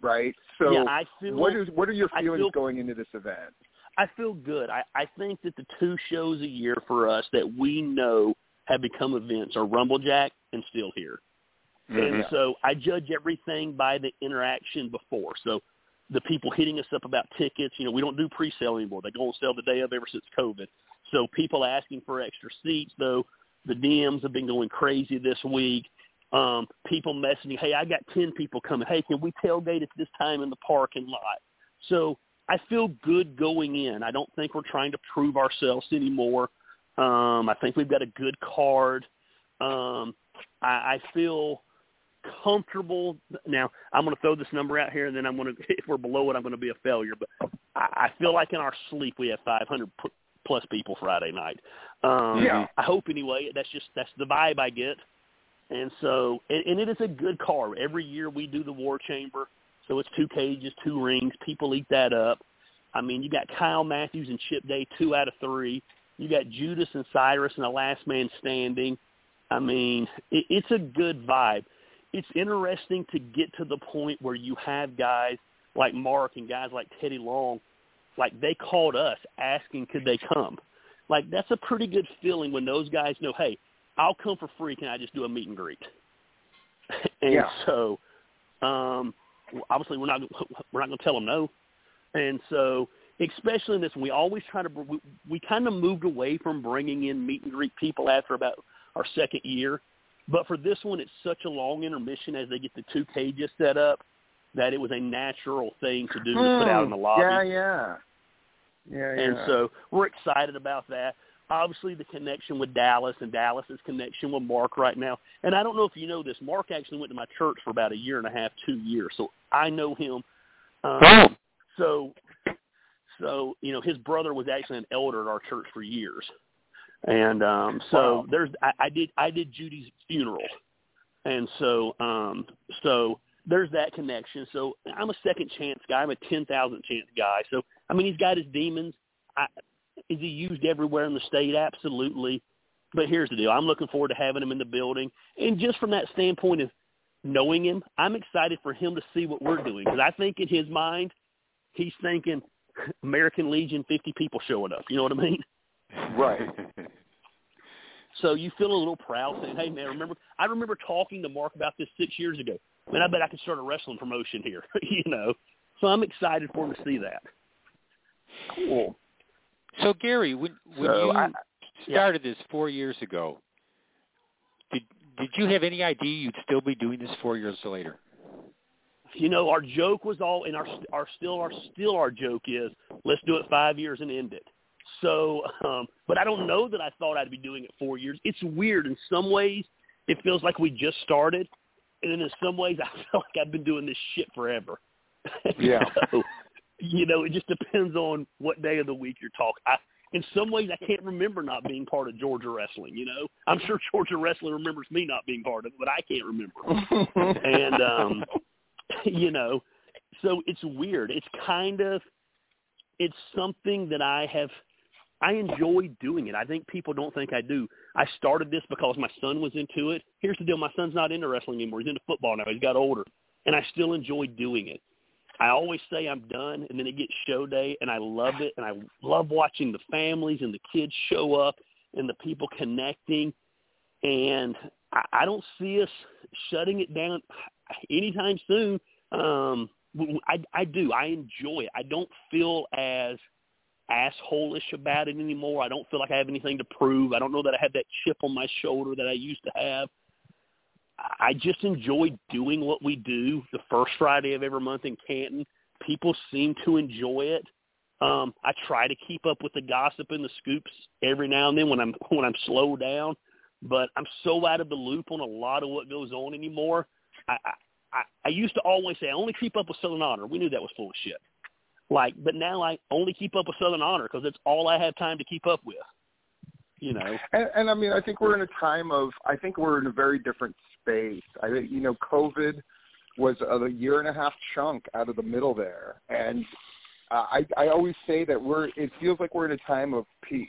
right? So yeah, I feel what is what are your feelings feel- going into this event? I feel good. I, I think that the two shows a year for us that we know have become events are Rumblejack and Still Here. And mm-hmm. so I judge everything by the interaction before. So the people hitting us up about tickets, you know, we don't do pre-sale anymore. They go on sale the day of ever since COVID. So people asking for extra seats, though, the DMs have been going crazy this week. Um, people messaging, hey, I got 10 people coming. Hey, can we tailgate at this time in the parking lot? So I feel good going in. I don't think we're trying to prove ourselves anymore. Um, I think we've got a good card. Um, I, I feel comfortable. Now, I'm going to throw this number out here, and then I'm going to, if we're below it, I'm going to be a failure. But I, I feel like in our sleep we have 500 p- plus people Friday night. Um, Yeah. I hope anyway. That's just that's the vibe I get. And so, and, and it is a good car. Every year we do the War Chamber, so it's two cages, two rings. People eat that up. I mean, you got Kyle Matthews and Chip Day, two out of three. You got Judas and Cyrus and the Last Man Standing. I mean, it, it's a good vibe. It's interesting to get to the point where you have guys like Mark and guys like Teddy Long, like they called us asking could they come. Like that's a pretty good feeling when those guys know, hey, I'll come for free. Can I just do a meet and greet? and Yeah. so, um, obviously we're not we're not going to tell them no. And so, especially in this, we always try to we, we kind of moved away from bringing in meet and greet people after about our second year. But for this one, it's such a long intermission as they get the two cages set up that it was a natural thing to do to put out in the lobby. Yeah, yeah. Yeah, And yeah. so we're excited about that. Obviously, the connection with Dallas and Dallas's connection with Mark right now. And I don't know if you know this. Mark actually went to my church for about a year and a half, two years. So I know him. Um, so, so you know, his brother was actually an elder at our church for years. And um, so Wow. there's I, I did I did Judy's funeral, and so um, so there's that connection. So I'm a second chance guy. I'm a ten thousand chance guy. So I mean, he's got his demons. I, is he used everywhere in the state? Absolutely. But here's the deal. I'm looking forward to having him in the building, and just from that standpoint of knowing him, I'm excited for him to see what we're doing because I think in his mind, he's thinking American Legion, 50 people showing up. You know what I mean? Right. So you feel a little proud saying, "Hey, man, remember? I remember talking to Mark about this six years ago. Man, I bet I could start a wrestling promotion here." you know, so I'm excited for him to see that. Cool. So Gary, when when So you I- yeah. started this four years ago, did did you have any idea you'd still be doing this four years later? You know, our joke was all, and our our still our still our joke is, let's do it five years and end it. So, um, but I don't know that I thought I'd be doing it four years. It's weird in some ways. It feels like we just started, and then in some ways, I feel like I've been doing this shit forever. Yeah. so, you know, it just depends on what day of the week you're talking. I, in some ways, I can't remember not being part of Georgia wrestling. You know, I'm sure Georgia wrestling remembers me not being part of it, but I can't remember and um you know so it's weird it's kind of it's something that i have i enjoy doing it. I think people don't think i do. I started this because my son was into it. Here's the deal. My son's not into wrestling anymore. He's into football now. He's got older. And i still enjoy doing it. I always say i'm done and then it gets show day and i love it and i love watching the families and the kids show up and the people connecting. And I, I don't see us shutting it down anytime soon. Um, I, I do. I enjoy it. I don't feel as assholish about it anymore. I don't feel like I have anything to prove. I don't know that I have that chip on my shoulder that I used to have. I just enjoy doing what we do the first Friday of every month in Canton. People seem to enjoy it. Um, I try to keep up with the gossip and the scoops every now and then when I'm when I'm slowed down but I'm so out of the loop on a lot of what goes on anymore. I I I used to always say I only keep up with Southern Honor. We knew that was full of shit. Like, but now I only keep up with Southern Honor because it's all I have time to keep up with. You know. And, and I mean, I think we're in a time of. I think we're in a very different space. I think you know, COVID was a year and a half chunk out of the middle there, and uh, I I always say that we're. It feels like we're in a time of peace,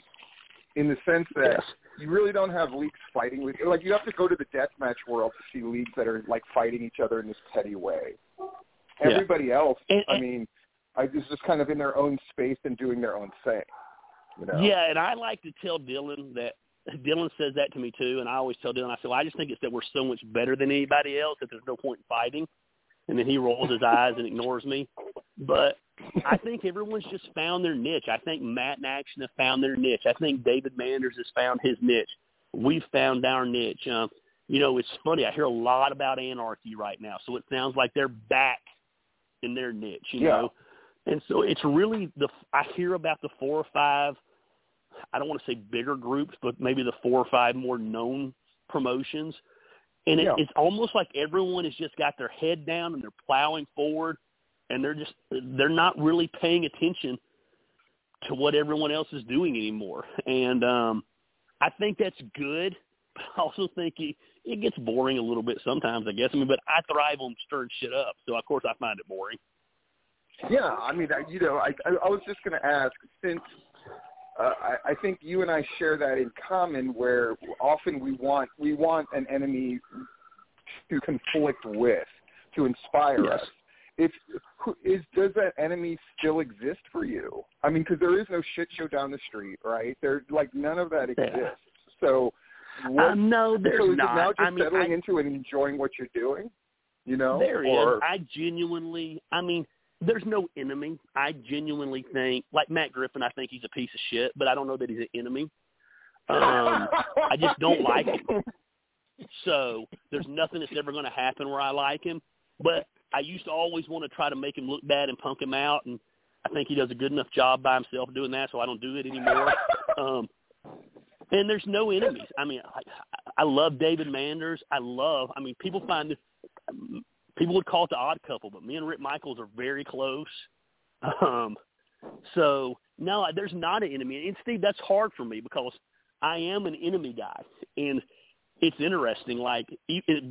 in the sense that Yes. you really don't have leagues fighting with. Like you have to go to the deathmatch world to see leagues that are like fighting each other in this petty way. Yeah. Everybody else, And- I mean, I, is just kind of in their own space and doing their own thing. You know? Yeah, and I like to tell Dylan that Dylan says that to me too, and I always tell Dylan, I say, well, I just think it's that we're so much better than anybody else that there's no point in fighting. And then he rolls his eyes and ignores me. But I think everyone's just found their niche. I think Matt and Action have found their niche. I think David Manders has found his niche. We've found our niche. Um, you know, it's funny. I hear a lot about anarchy right now, so it sounds like they're back in their niche. You Yeah. know, and so it's really the I hear about the four or five. I don't want to say bigger groups, but maybe the four or five more known promotions. And it, Yeah. it's almost like everyone has just got their head down and they're plowing forward, and they're just they're not really paying attention to what everyone else is doing anymore. And um, I think that's good. But I also think it, it gets boring a little bit sometimes. I guess. I mean, but I thrive on stirring shit up, so of course I find it boring. Yeah, I mean, I, you know, I I, was just going to ask since uh, I, I think you and I share that in common, where often we want we want an enemy to conflict with, to inspire Yes. us. If who- is does that enemy still exist for you? I mean, because there is no shit show down the street, right? There, like none of that Yeah. exists. So, what, Um, no, there's so is not. it now just I mean, settling I- into and enjoying what you're doing? You know, There is. or I genuinely, I mean, there's no enemy. I genuinely think, like Matt Griffin, I think he's a piece of shit, but I don't know that he's an enemy. Um, I just don't like him. So there's nothing that's ever going to happen where I like him. But I used to always want to try to make him look bad and punk him out, and I think he does a good enough job by himself doing that, so I don't do it anymore. um, and there's no enemies. I mean, I, I love David Manders. I love. I mean, people find this. People would call it the odd couple, but me and Rick Michaels are very close. Um, so no, there's not an enemy. And Steve, that's hard for me because I am an enemy guy, and it's interesting. Like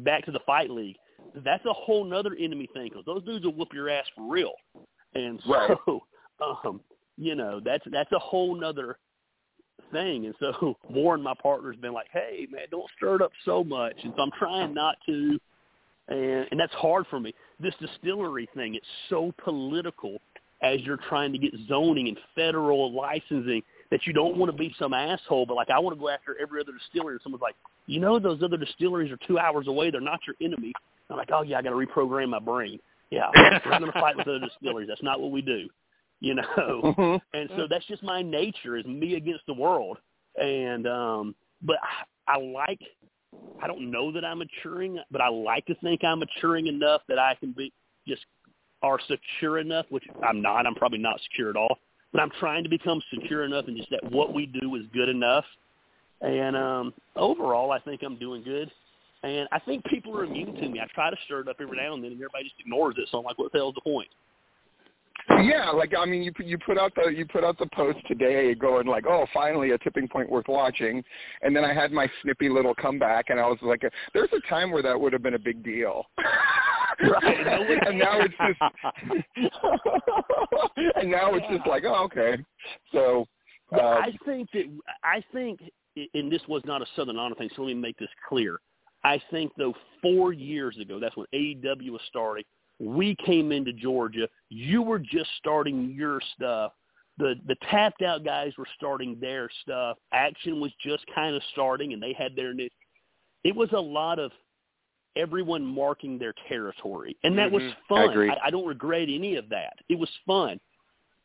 back to the fight league, that's a whole nother enemy thing because those dudes will whoop your ass for real. And so, Right. um, you know, that's that's a whole nother thing. And so Warren, my partner's been like, "Hey, man, don't stir it up so much." And so I'm trying not to, and and that's hard for me. This distillery thing, it's so political as you're trying to get zoning and federal licensing that you don't want to be some asshole. But like, I want to go after every other distillery. And someone's like, "You know, those other distilleries are two hours away. They're not your enemy." I'm like, "Oh yeah, I got to reprogram my brain." Yeah, we're going to fight with other distilleries. That's not what we do, you know. Mhm. And so that's just my nature is me against the world. And um but I, I like I don't know that I'm maturing, but I like to think I'm maturing enough that I can be just are secure enough, which I'm not. I'm probably not secure at all. But I'm trying to become secure enough and just that what we do is good enough. And um overall I think I'm doing good. And I think people are immune to me. I try to stir it up every now and then and everybody just ignores it. So I'm like, what the hell's the point? Yeah, like I mean, you you put out the you put out the post today, going like, oh, finally a tipping point worth watching, and then I had my snippy little comeback, and I was like, there's a time where that would have been a big deal. Right. And now it's just, and now it's just like, oh, okay. So, uh, I think that I think, and this was not a Southern Honor thing. So let me make this clear. I think though four years ago, that's when AEW was starting. We came into Georgia. You were just starting your stuff. The the tapped out guys were starting their stuff. Action was just kind of starting, and they had their niche. It was a lot of everyone marking their territory, and that was Mhm. I fun. agree. I, I don't regret any of that. It was fun,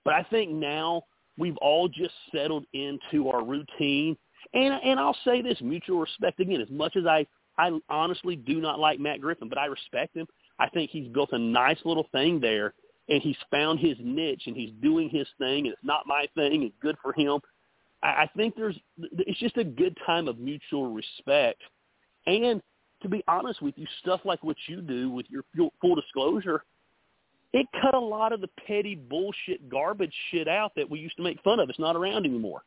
but I think now we've all just settled into our routine. And and I'll say this, mutual respect again. As much as I I honestly do not like Matt Griffin, but I respect him. I think he's built a nice little thing there, and he's found his niche, and he's doing his thing, and it's not my thing. It's good for him. I, I think there's it's just a good time of mutual respect, and to be honest with you, stuff like what you do with your full, full disclosure, it cut a lot of the petty bullshit garbage shit out that we used to make fun of. It's not around anymore.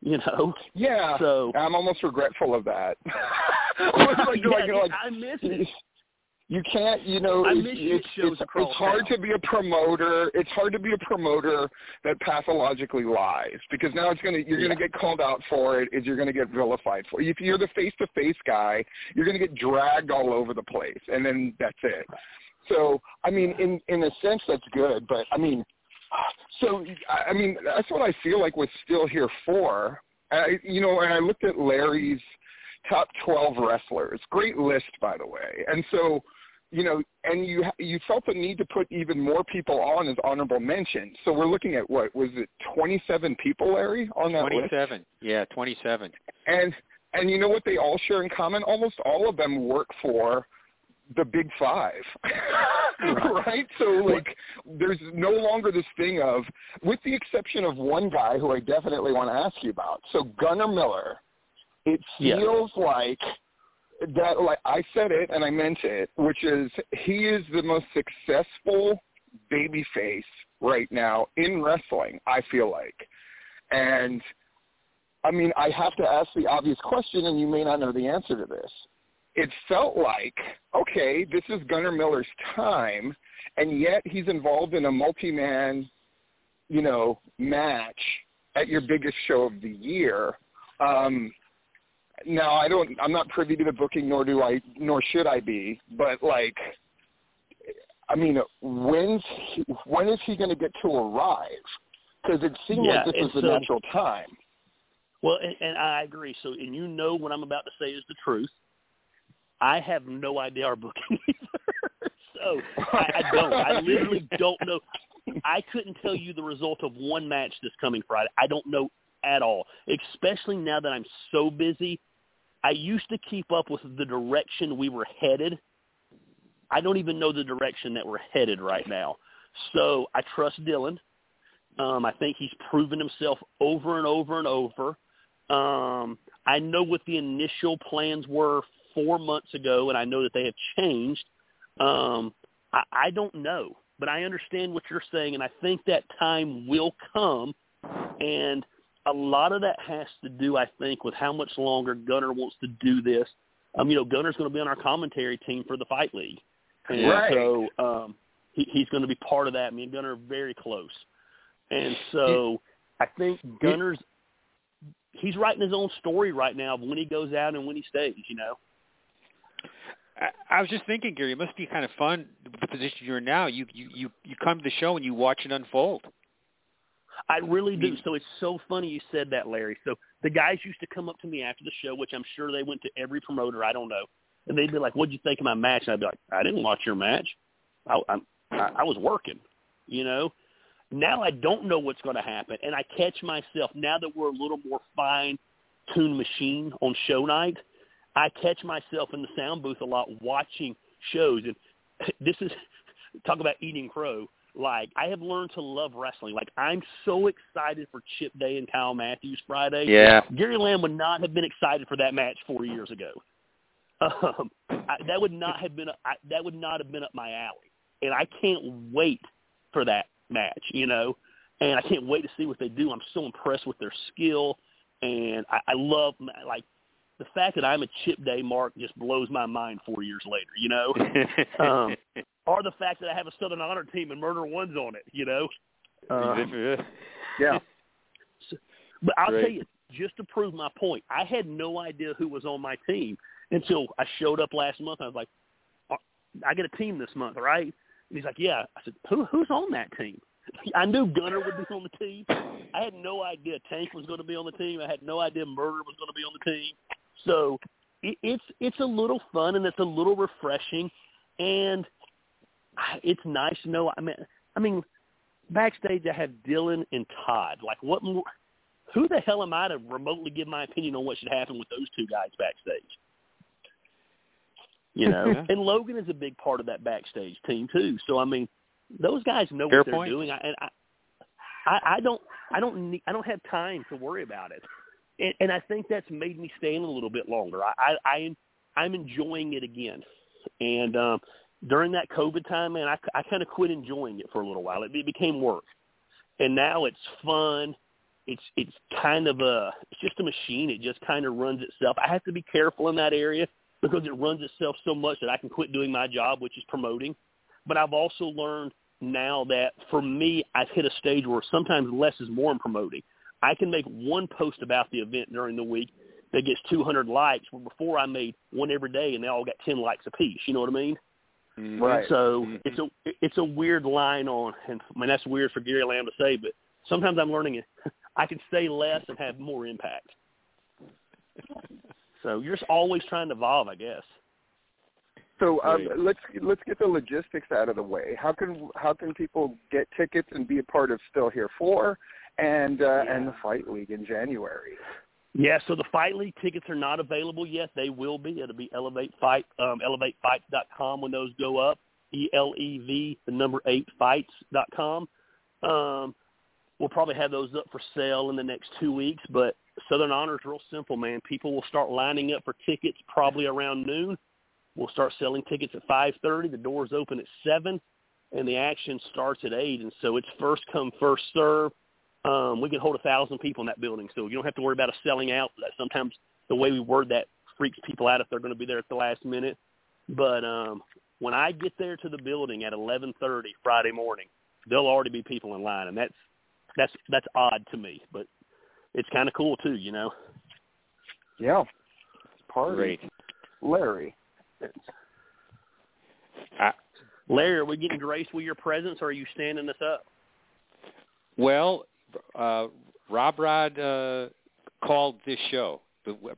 You know. yeah, So I'm almost regretful of that. like, like, yeah, like, like, I miss it. You can't, you know, I it's, miss it's, shows it's, it's hard to be a promoter. It's hard to be a promoter that pathologically lies because now it's gonna you're Yeah. gonna get called out for it. Is you're gonna get vilified for it. If you're the face to face guy, you're gonna get dragged all over the place, and then that's it. So I mean, in in a sense, that's good, but I mean, so I I mean, that's what I feel like was still here for. I, you know, and I looked at Larry's top 12 wrestlers. Great list, by the way. And so, you know, and you you felt the need to put even more people on as honorable mentions. So we're looking at what was it, 27 people, Larry, on that list. 27. Yeah, 27. And and you know what they all share in common? Almost all of them work for the Big Five, right? So like, there's no longer this thing of, with the exception of one guy who I definitely want to ask you about. So Gunner Miller, it Yeah. feels like that. Like I said it and I meant it, which is he is the most successful babyface right now in wrestling. I feel like, and I mean, I have to ask the obvious question, and you may not know the answer to this. It felt like, okay, this is Gunner Miller's time, and yet he's involved in a multi-man, you know, match at your biggest show of the year. Um, now, I don't, I'm not privy to the booking, nor do I, nor should I be, but like, I mean, when's he, when is he going to get to arrive? Because it seemed Yeah, like this was and the so- natural time. Well, and, and I agree. So, and you know what I'm about to say is the truth. I have no idea our booking either. so I, I don't. I literally don't know. I couldn't tell you the result of one match this coming Friday. I don't know at all. Especially now that I'm so busy I used to keep up with the direction we were headed. I don't even know the direction that we're headed right now. So I trust Dylan. Um, I think he's proven himself over and over and over. Um, I know what the initial plans were four months ago, and I know that they have changed. Um, I, I don't know, but I understand what you're saying, and I think that time will come. And a lot of that has to do, I think, with how much longer Gunner wants to do this. Um, you know, Gunner's going to be on our commentary team for the Fight League, and Right. so um, he, he's going to be part of that. Me and Gunner are very close, and so I think Gunner's he's writing his own story right now of when he goes out and when he stays. You know. I, I was just thinking, Gary, it must be kind of fun the position you're in now. You you you you come to the show and you watch it unfold. I really do. Mm. So it's so funny you said that, Larry. So the guys used to come up to me after the show, which I'm sure they went to every promoter. I don't know, and they'd be like, "What'd you think of my match?" And I'd be like, "I didn't watch your match. I I'm, I, I was working." You know. Now I don't know what's going to happen, and I catch myself now that we're a little more fine-tuned machine on show night. I catch myself in the sound booth a lot watching shows, and this is talk about eating crow. Like I have learned to love wrestling. Like I'm so excited for Chip Day and Kyle Matthews Friday. Yeah. Gary Lamb would not have been excited for that match four years ago. Um, I, that would not have been I, that would not have been up my alley, and I can't wait for that match. You know, and I can't wait to see what they do. I'm so impressed with their skill, and I, I love like the fact that I'm a Chip Day mark just blows my mind four years later. You know, um, or the fact that I have a Southern Honor team and Murder One's on it. You know, um, Yeah. but I'll Great. tell you, just to prove my point, I had no idea who was on my team until I showed up last month. I was like, "Uh, I get a team this month, right? And he's like, yeah. I said, who who's on that team? I knew Gunner would be on the team. I had no idea Tank was going to be on the team. I had no idea Murder was going to be on the team. So it, it's it's a little fun and it's a little refreshing, and it's nice to know. I mean, I mean, backstage I have Dylan and Todd. Like, what more? Who the hell am I to remotely give my opinion on what should happen with those two guys backstage? You know, Yeah. and Logan is a big part of that backstage team too. So I mean, those guys know Fair what they're point. doing. I, and I, I, I don't, I don't, need, I don't have time to worry about it. And, and I think that's made me stay in a little bit longer. I, I, I I'm enjoying it again. And um, during that COVID time, man, I, I kind of quit enjoying it for a little while. It, it became work, and now it's fun. It's it's kind of a it's just a machine. It just kind of runs itself. I have to be careful in that area because it runs itself so much that I can quit doing my job, which is promoting. But I've also learned now that for me, I've hit a stage where sometimes less is more in promoting. I can make one post about the event during the week that gets 200 likes, where before I made one every day and they all got 10 likes apiece. You know what I mean? Mhm. Right. So Mhm. it's a it's a weird line on, and I mean that's weird for Gary Lamb to say, but sometimes I'm learning it. I can say less and have more impact. So you're just always trying to evolve, I guess. So um, let's let's get the logistics out of the way. How can how can people get tickets and be a part of Still Here Four and uh, and the Fight League in January? Yeah, so the Fight League tickets are not available yet. They will be. It'll be Elev8 Fight, um, Elev8Fights.com when those go up. E L E V, the number eight fights Fights.com. Um, we'll probably have those up for sale in the next two weeks. But Southern Honor is real simple, man. People will start lining up for tickets probably around noon. We'll start selling tickets at 5:30. The doors open at seven, and the action starts at eight. And so it's first come, first serve. Um, we can hold a thousand people in that building, so you don't have to worry about us selling out. Sometimes the way we word that freaks people out if they're going to be there at the last minute. But um, when I get there to the building at 11:30 Friday morning, there'll already be people in line, and that's that's that's odd to me, but it's kind of cool too, you know. Yeah. Party. Great. Larry. I, Larry, are we getting graced with your presence, or are you standing us up? Well, uh, Rob Rod uh, called this show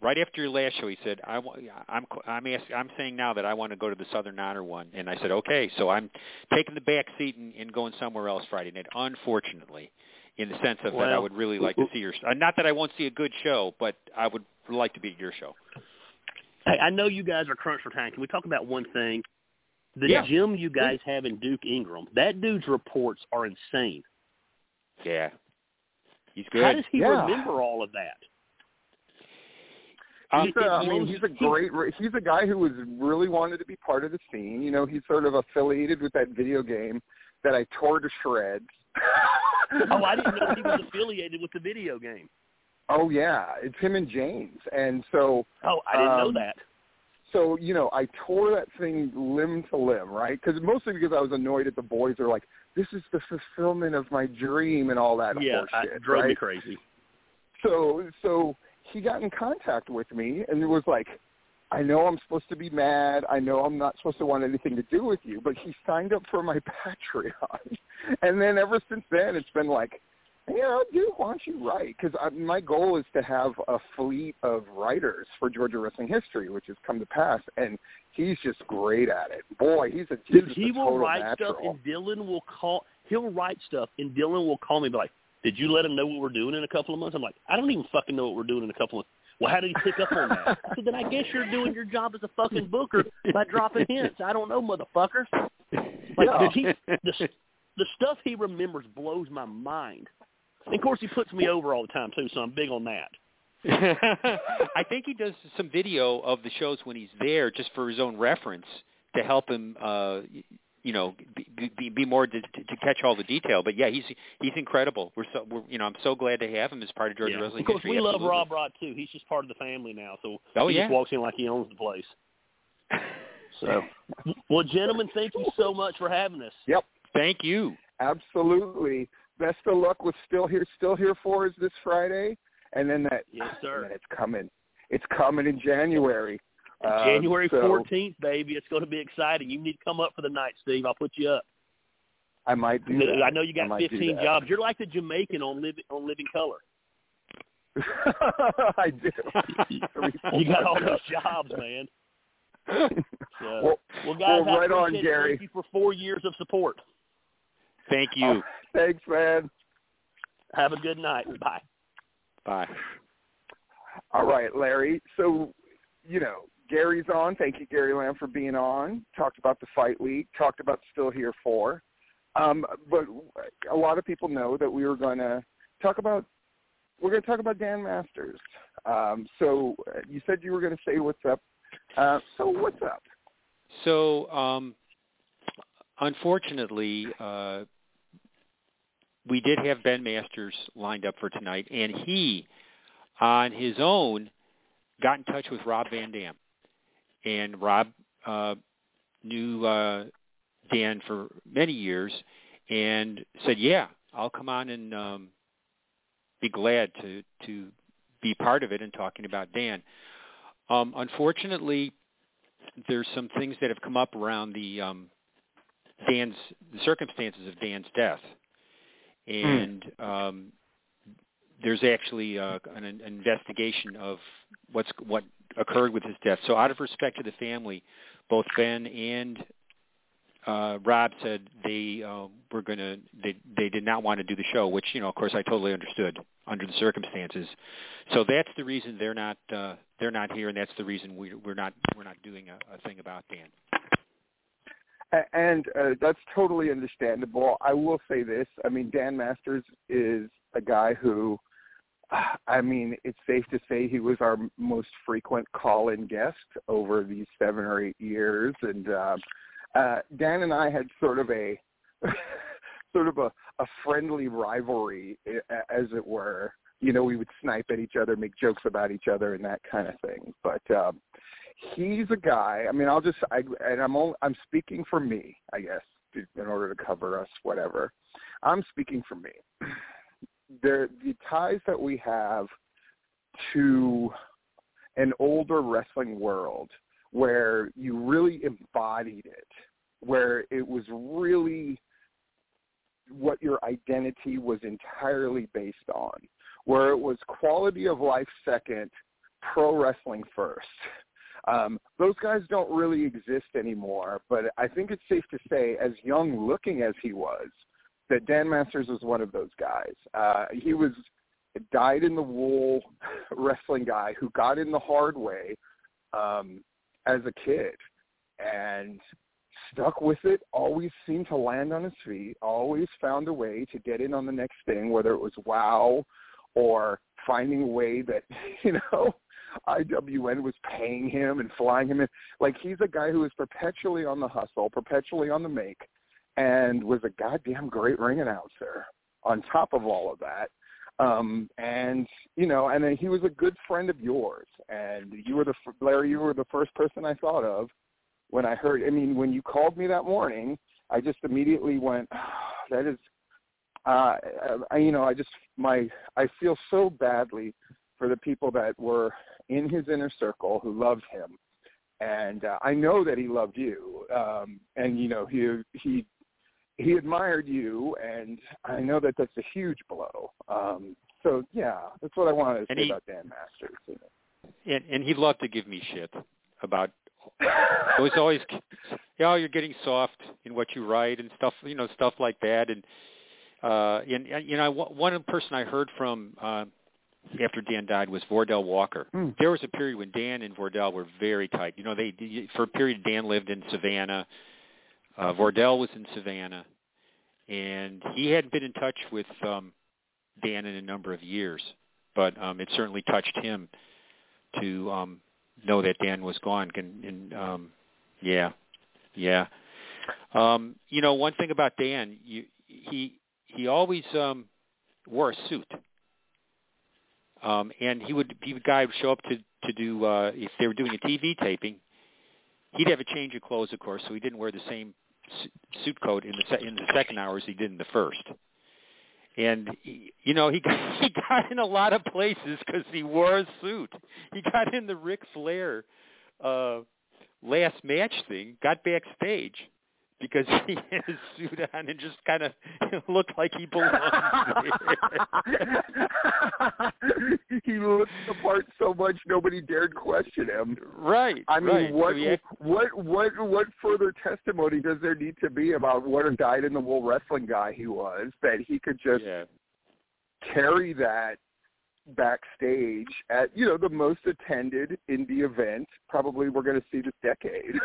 right after your last show. He said, I, "I'm I'm ask, I'm saying now that I want to go to the Southern Honor one," and I said, "Okay." So I'm taking the back seat and, and going somewhere else Friday night. Unfortunately, in the sense of that, I would really like to see your. Uh, not that I won't see a good show, but I would like to be at your show. Hey, I know you guys are crunched for time. Can we talk about one thing? The Yeah. gym you guys have in Duke Ingram, that dude's reports are insane. Yeah. He's How does he Yeah. remember all of that? Um, He's a, I mean, he's a great. He's a guy who was really wanted to be part of the scene. You know, he's sort of affiliated with that video game that I tore to shreds. Oh, I didn't know he was affiliated with the video game. Oh yeah, it's him and James, and so Oh, I didn't know Um, that. so you know I tore that thing limb to limb, right? Because mostly because I was annoyed at the boys are like, this is the fulfillment of my dream and all that Yeah, horseshit, drove right? me crazy. so so he got in contact with me and it was like I know I'm supposed to be mad. I know I'm not supposed to want anything to do with you, but he signed up for my Patreon. And then ever since then, it's been like, yeah, dude, why don't you write? Because my goal is to have a fleet of writers for Georgia wrestling history, which has come to pass. And he's just great at it. Boy, he's a Dude, he a will write natural. stuff, and Dylan will call. He'll write stuff, and Dylan will call me and be like, "Did you let him know what we're doing in a couple of months?" I'm like, "I don't even fucking know what we're doing in a couple of." Well, how did he pick up on that? I said, "Then I guess you're doing your job as a fucking booker by dropping hints. I don't know, motherfucker." Like Yeah. he, the the stuff he remembers blows my mind. And of course, he puts me over all the time too, so I'm big on that. I think he does some video of the shows when he's there, just for his own reference, to help him, uh, you know, be, be, be more to, to catch all the detail. But yeah, he's he's incredible. We're so, we're, you know, I'm so glad to have him as part of Georgia Yeah. Wrestling Of course, history. we love Rob Rod too. He's just part of the family now, so Oh, he yeah. just walks in like he owns the place. So, well, gentlemen, thank you so much for having us. Yep. Thank you. Absolutely. Best of luck with still here. Still here for is this Friday, and then that. Yes, sir. it's coming. It's coming in January. Uh, January so fourteenth, baby. It's going to be exciting. You need to come up for the night, Steve. I'll put you up. I might do. That. I know you got fifteen jobs. You're like the Jamaican on Living on Living Color. I do. You got all those jobs, man. So, Well, well, guys, well, right on. Gary. Thank you for four years of support. Thank you. Thanks, man. Have a good night. Bye. Bye. All right, Larry. So, you know, Gary's on. Thank you, Gary Lamb, for being on. Talked about the fight week. Talked about Still Here Four. Um, but a lot of people know that we were going to talk about. We're going to talk about Dan Masters. Um, so uh, you said you were going to say what's up. Uh, so what's up? So, um, unfortunately, uh, we did have Ben Masters lined up for tonight, and he, on his own, got in touch with Rob Van Dam, and Rob uh, knew uh, Dan for many years, and said, "Yeah, I'll come on and um, be glad to to be part of it and talking about Dan." Um, unfortunately, there's some things that have come up around the um, Dan's the circumstances of Dan's death, and um, there's actually uh, an, an investigation of what's what occurred with his death. So, out of respect to the family, both Ben and uh, Rob said they uh, were going to they they did not want to do the show, which you know, of course, I totally understood under the circumstances. So that's the reason they're not uh, they're not here, and that's the reason we're we're not we're not doing a, a thing about Dan. And uh, that's totally understandable. I will say this. I mean, Dan Masters is a guy who, uh, I mean, it's safe to say he was our most frequent call-in guest over these seven or eight years. And uh, uh, Dan and I had sort of a, sort of a, a friendly rivalry, as it were. You know, we would snipe at each other, make jokes about each other, and that kind of thing. But um, he's a guy. I mean, I'll just I and I'm only, I'm speaking for me, I guess, in order to cover us, whatever. I'm speaking for me. There, the ties that we have to an older wrestling world where you really embodied it, where it was really what your identity was entirely based on, where it was quality of life second, pro wrestling first. Um, those guys don't really exist anymore, but I think it's safe to say, as young looking as he was, that Dan Masters was one of those guys. Uh, he was a dyed in the wool wrestling guy who got in the hard way um, as a kid, and stuck with it. Always seemed to land on his feet. Always found a way to get in on the next thing, whether it was wow or finding a way that you know IWN was paying him and flying him in. Like he's a guy who is perpetually on the hustle, perpetually on the make, and was a goddamn great ring announcer. On top of all of that, um, and you know, and then he was a good friend of yours, and you were the Larry. You were the first person I thought of when I heard. I mean, when you called me that morning, I just immediately went, oh, "That is." Uh, I, you know, I just my I feel so badly for the people that were in his inner circle who loved him, and uh, I know that he loved you, um, and you know he he he admired you, and I know that that's a huge blow. Um, so yeah, that's what I wanted to and say he, about Dan Masters. You know. And and he loved to give me shit about. it was always, you know, you're getting soft in what you write and stuff, you know, stuff like that. And uh, and you know, one person I heard from uh, after Dan died was Vordell Walker. Mm. There was a period when Dan and Vordell were very tight. You know, they for a period Dan lived in Savannah. Uh, Vordell was in Savannah, and he hadn't been in touch with um, Dan in a number of years, but um, it certainly touched him to um, know that Dan was gone. And, and um, yeah, yeah. Um, you know, one thing about Dan, you, he he always um, wore a suit um, and he would be the guy would show up to to do uh, if they were doing a TV taping. He'd have a change of clothes, of course, so he didn't wear the same suit coat in the se- in the second hour as he did in the first. And he, you know he got, he got in a lot of places because he wore a suit. He got in the Ric Flair uh, last match thing, got backstage, because he had his suit on and just kind of looked like he belonged he looked the part so much nobody dared question him. Right. I mean, right. what so had, what what what further testimony does there need to be about what a dyed in the wool wrestling guy he was that he could just yeah. carry that backstage at you know the most attended indie event probably we're going to see this decade.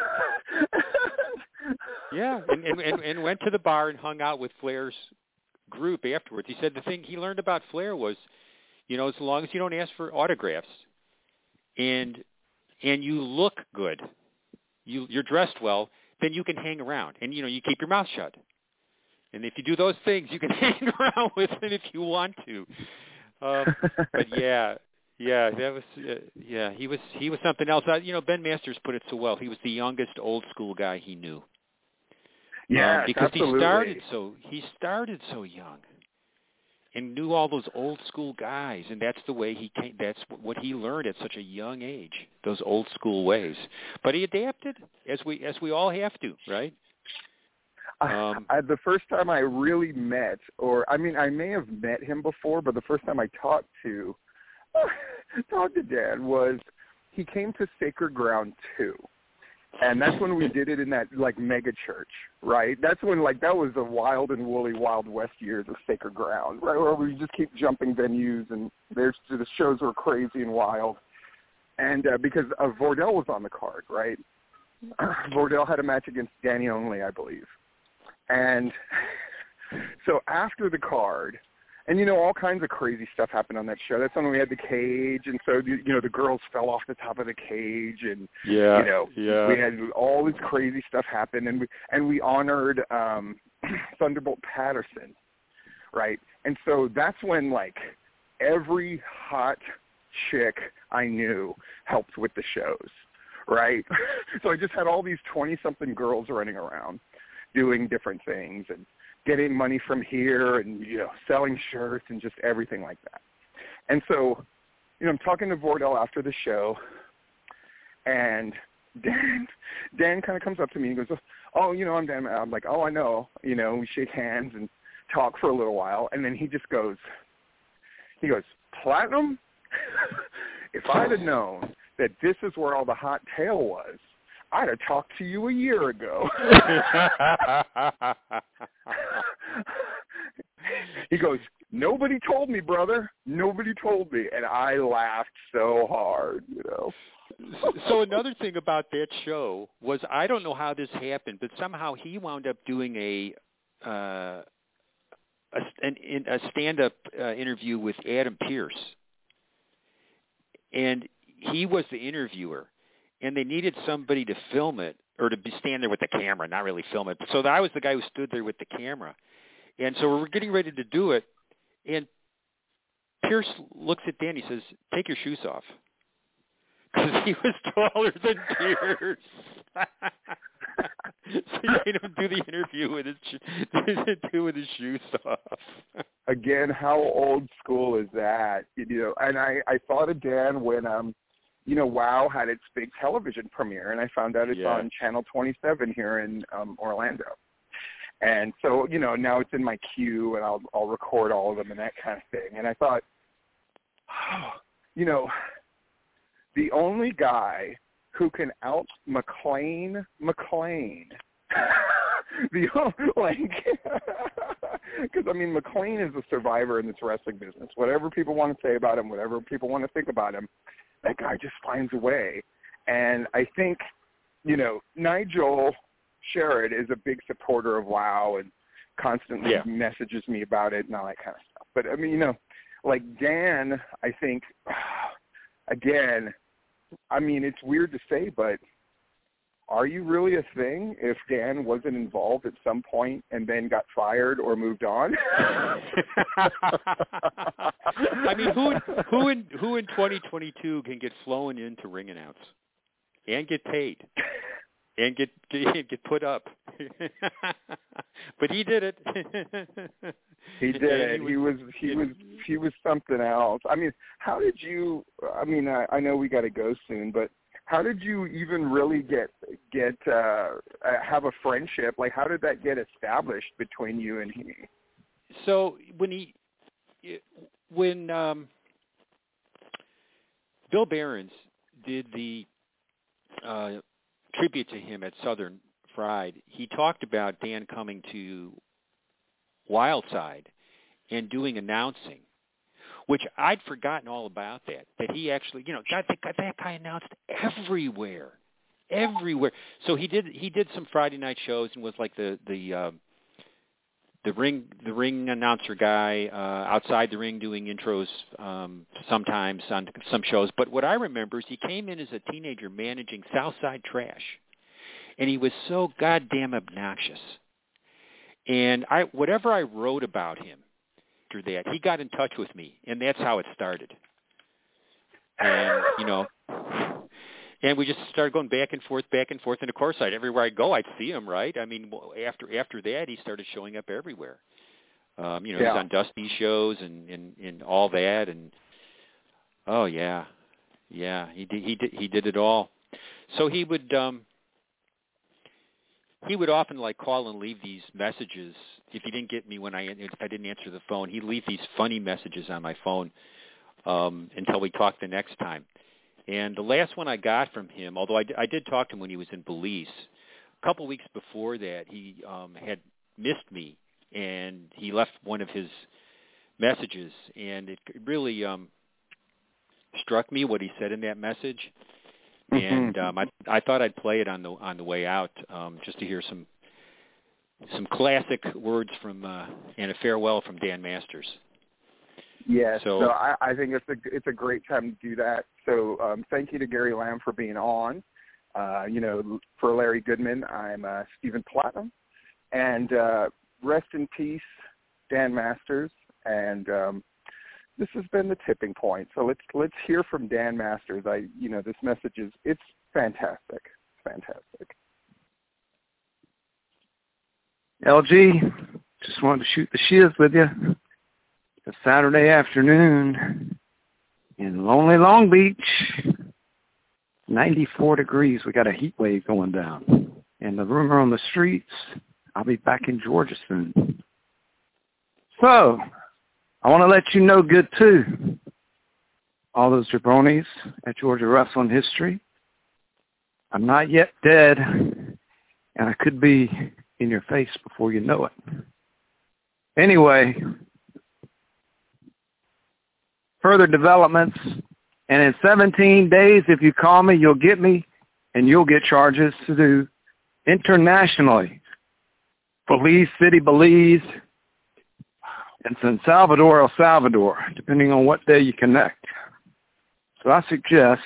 yeah, and, and and and went to the bar and hung out with Flair's group afterwards. He said the thing he learned about Flair was, you know, as long as you don't ask for autographs, and and you look good, you you're dressed well, then you can hang around, and you know you keep your mouth shut. And if you do those things, you can hang around with him if you want to. Um, but yeah, yeah, that was uh, yeah. He was he was something else. I, you know, Ben Masters put it so well. He was the youngest old school guy he knew. Yeah, um, because absolutely. he started so he started so young, and knew all those old school guys, and that's the way he came. That's what he learned at such a young age. Those old school ways, but he adapted as we as we all have to, right? Um, I, the first time I really met, or I mean, I may have met him before, but the first time I talked to talked to Dan was he came to Sacred Ground too, and that's when we did it in that like mega church, right? That's when like that was the wild and woolly Wild West years of Sacred Ground, right? Where we just keep jumping venues, and there's the shows were crazy and wild, and uh, because uh, Vordell was on the card, right? Vordell had a match against Danny Only, I believe and so after the card, and you know all kinds of crazy stuff happened on that show. That's when we had the cage, and so you know the girls fell off the top of the cage, and yeah, you know yeah. we had all this crazy stuff happen, and we and we honored um Thunderbolt Patterson, right? And so that's when like every hot chick I knew helped with the shows, right? so I just had all these twenty something girls running around doing different things and getting money from here and you know selling shirts and just everything like that. And so, you know, I'm talking to Vordell after the show, and Dan Dan kind of comes up to me and goes, "Oh, you know, I'm Dan." I'm like, "Oh, I know." You know, we shake hands and talk for a little while, and then he just goes, he goes, "Platinum." if I'd have known that this is where all the hot tail was, I'd have talked to you a year ago. he goes, nobody told me, brother. Nobody told me, and I laughed so hard, you know. so another thing about that show was I don't know how this happened, but somehow he wound up doing a uh, a, an, a stand-up uh, interview with Adam Pearce, and he was the interviewer, and they needed somebody to film it or to be stand there with the camera, not really film it. So I was the guy who stood there with the camera, and so we're getting ready to do it, and Pearce looks at Dan. He says, "Take your shoes off," because he was taller than Pearce. so he made him do the interview with his do with his shoes off. Again, how old school is that? You know, and I I thought of Dan when um you know, WoW had its big television premiere, and I found out it's Yeah. on Channel 27 here in um, Orlando. And so, you know, now it's in my queue, and I'll I'll record all of them and that kind of thing. And I thought, you know, the only guy who can out McLane McLane. the like, because I mean, McLane is a survivor in this wrestling business. Whatever people want to say about him, whatever people want to think about him, that guy just finds a way. And I think, you know, Nigel Sherrod is a big supporter of WoW and constantly Yeah. messages me about it and all that kind of stuff. But I mean, you know, like Dan, I think, again, I mean, it's weird to say, but are you really a thing if Dan wasn't involved at some point and then got fired or moved on? I mean, who in, who in who in 2022 can get flown into ring announce and get paid and get get, get put up? but he did it. He did it. He was he was he was something else. I mean, how did you? I mean, I, I know we got to go soon, but how did you even really get get uh, uh have a friendship? Like, how did that get established between you and he? so when he when um Bill Behrens did the uh tribute to him at Southern Fried, he talked about Dan coming to Wildside and doing announcing, which I'd forgotten all about that. That he actually, you know, God, that, that guy announced everywhere, everywhere. So he did he did some Friday night shows and was like the the um, the ring the ring announcer guy uh, outside the ring doing intros um, sometimes on some shows. But what I remember is he came in as a teenager managing Southside Trash, and he was so goddamn obnoxious. And I whatever I wrote about him after that, he got in touch with me, and that's how it started. And you know, and we just started going back and forth, back and forth. And of course, I'd everywhere I go, I'd see him. Right? I mean, after after that, he started showing up everywhere. Um, you know, Yeah. he's on Dusty shows and and and all that. And oh yeah, yeah, he did he did he did it all. So he would um he would often like call and leave these messages if he didn't get me when I if I didn't answer the phone. He'd leave these funny messages on my phone um, until we talked the next time. And the last one I got from him, although I, I did talk to him when he was in Belize, a couple weeks before that, he um, had missed me, and he left one of his messages, and it really um, struck me what he said in that message. And um, I, I thought I'd play it on the on the way out, um, just to hear some some classic words from uh, and a farewell from Dan Masters. Yes. So- So, I, I think it's a it's a great time to do that. So um, thank you to Gary Lamb for being on. Uh, you know, for Larry Goodman, I'm uh, Stephen Platinum, and uh, rest in peace, Dan Masters. And um, this has been the tipping point. So let's let's hear from Dan Masters. I you know this message is it's fantastic, fantastic. LG, just wanted to shoot the shiz with you. It's Saturday afternoon in lonely Long Beach. 94 degrees. We got a heat wave going down. And the rumor on the streets, I'll be back in Georgia soon. So, I want to let you know good too. All those jabronis at Georgia Wrestling History. I'm not yet dead, and I could be in your face before you know it. Anyway, further developments And in 17 days, if you call me, you'll get me, and you'll get charges to do internationally. Belize City, Belize, and San Salvador, El Salvador, depending on what day you connect. So I suggest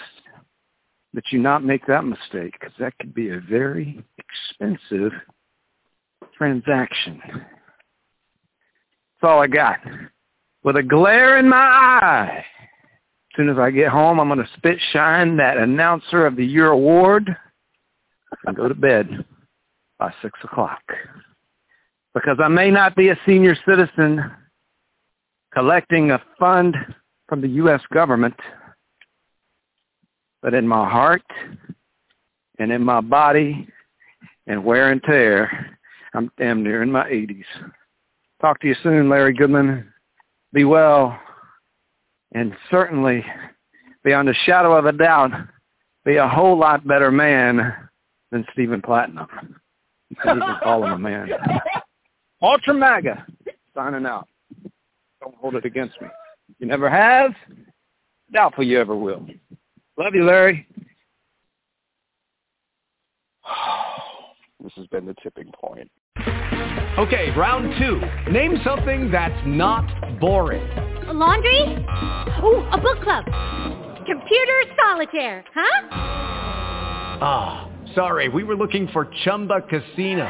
that you not make that mistake because that could be a very expensive transaction. That's all I got. With a glare in my eye. As soon as I get home, I'm going to spit shine that announcer of the year award and go to bed by 6 o'clock. Because I may not be a senior citizen collecting a fund from the U.S. government, but in my heart and in my body and wear and tear, I'm damn near in my 80s. Talk to you soon, Larry Goodman. Be well. And certainly, beyond a shadow of a doubt, be a whole lot better man than Stephen Platinum. You can call him a man. Ultra MAGA, signing out. Don't hold it against me. You never have. Doubtful you ever will. Love you, Larry. This has been the tipping point. Okay, round two. Name something that's not boring. A laundry? Ooh, a book club. Computer solitaire, huh? Ah, sorry, we were looking for Chumba Casino.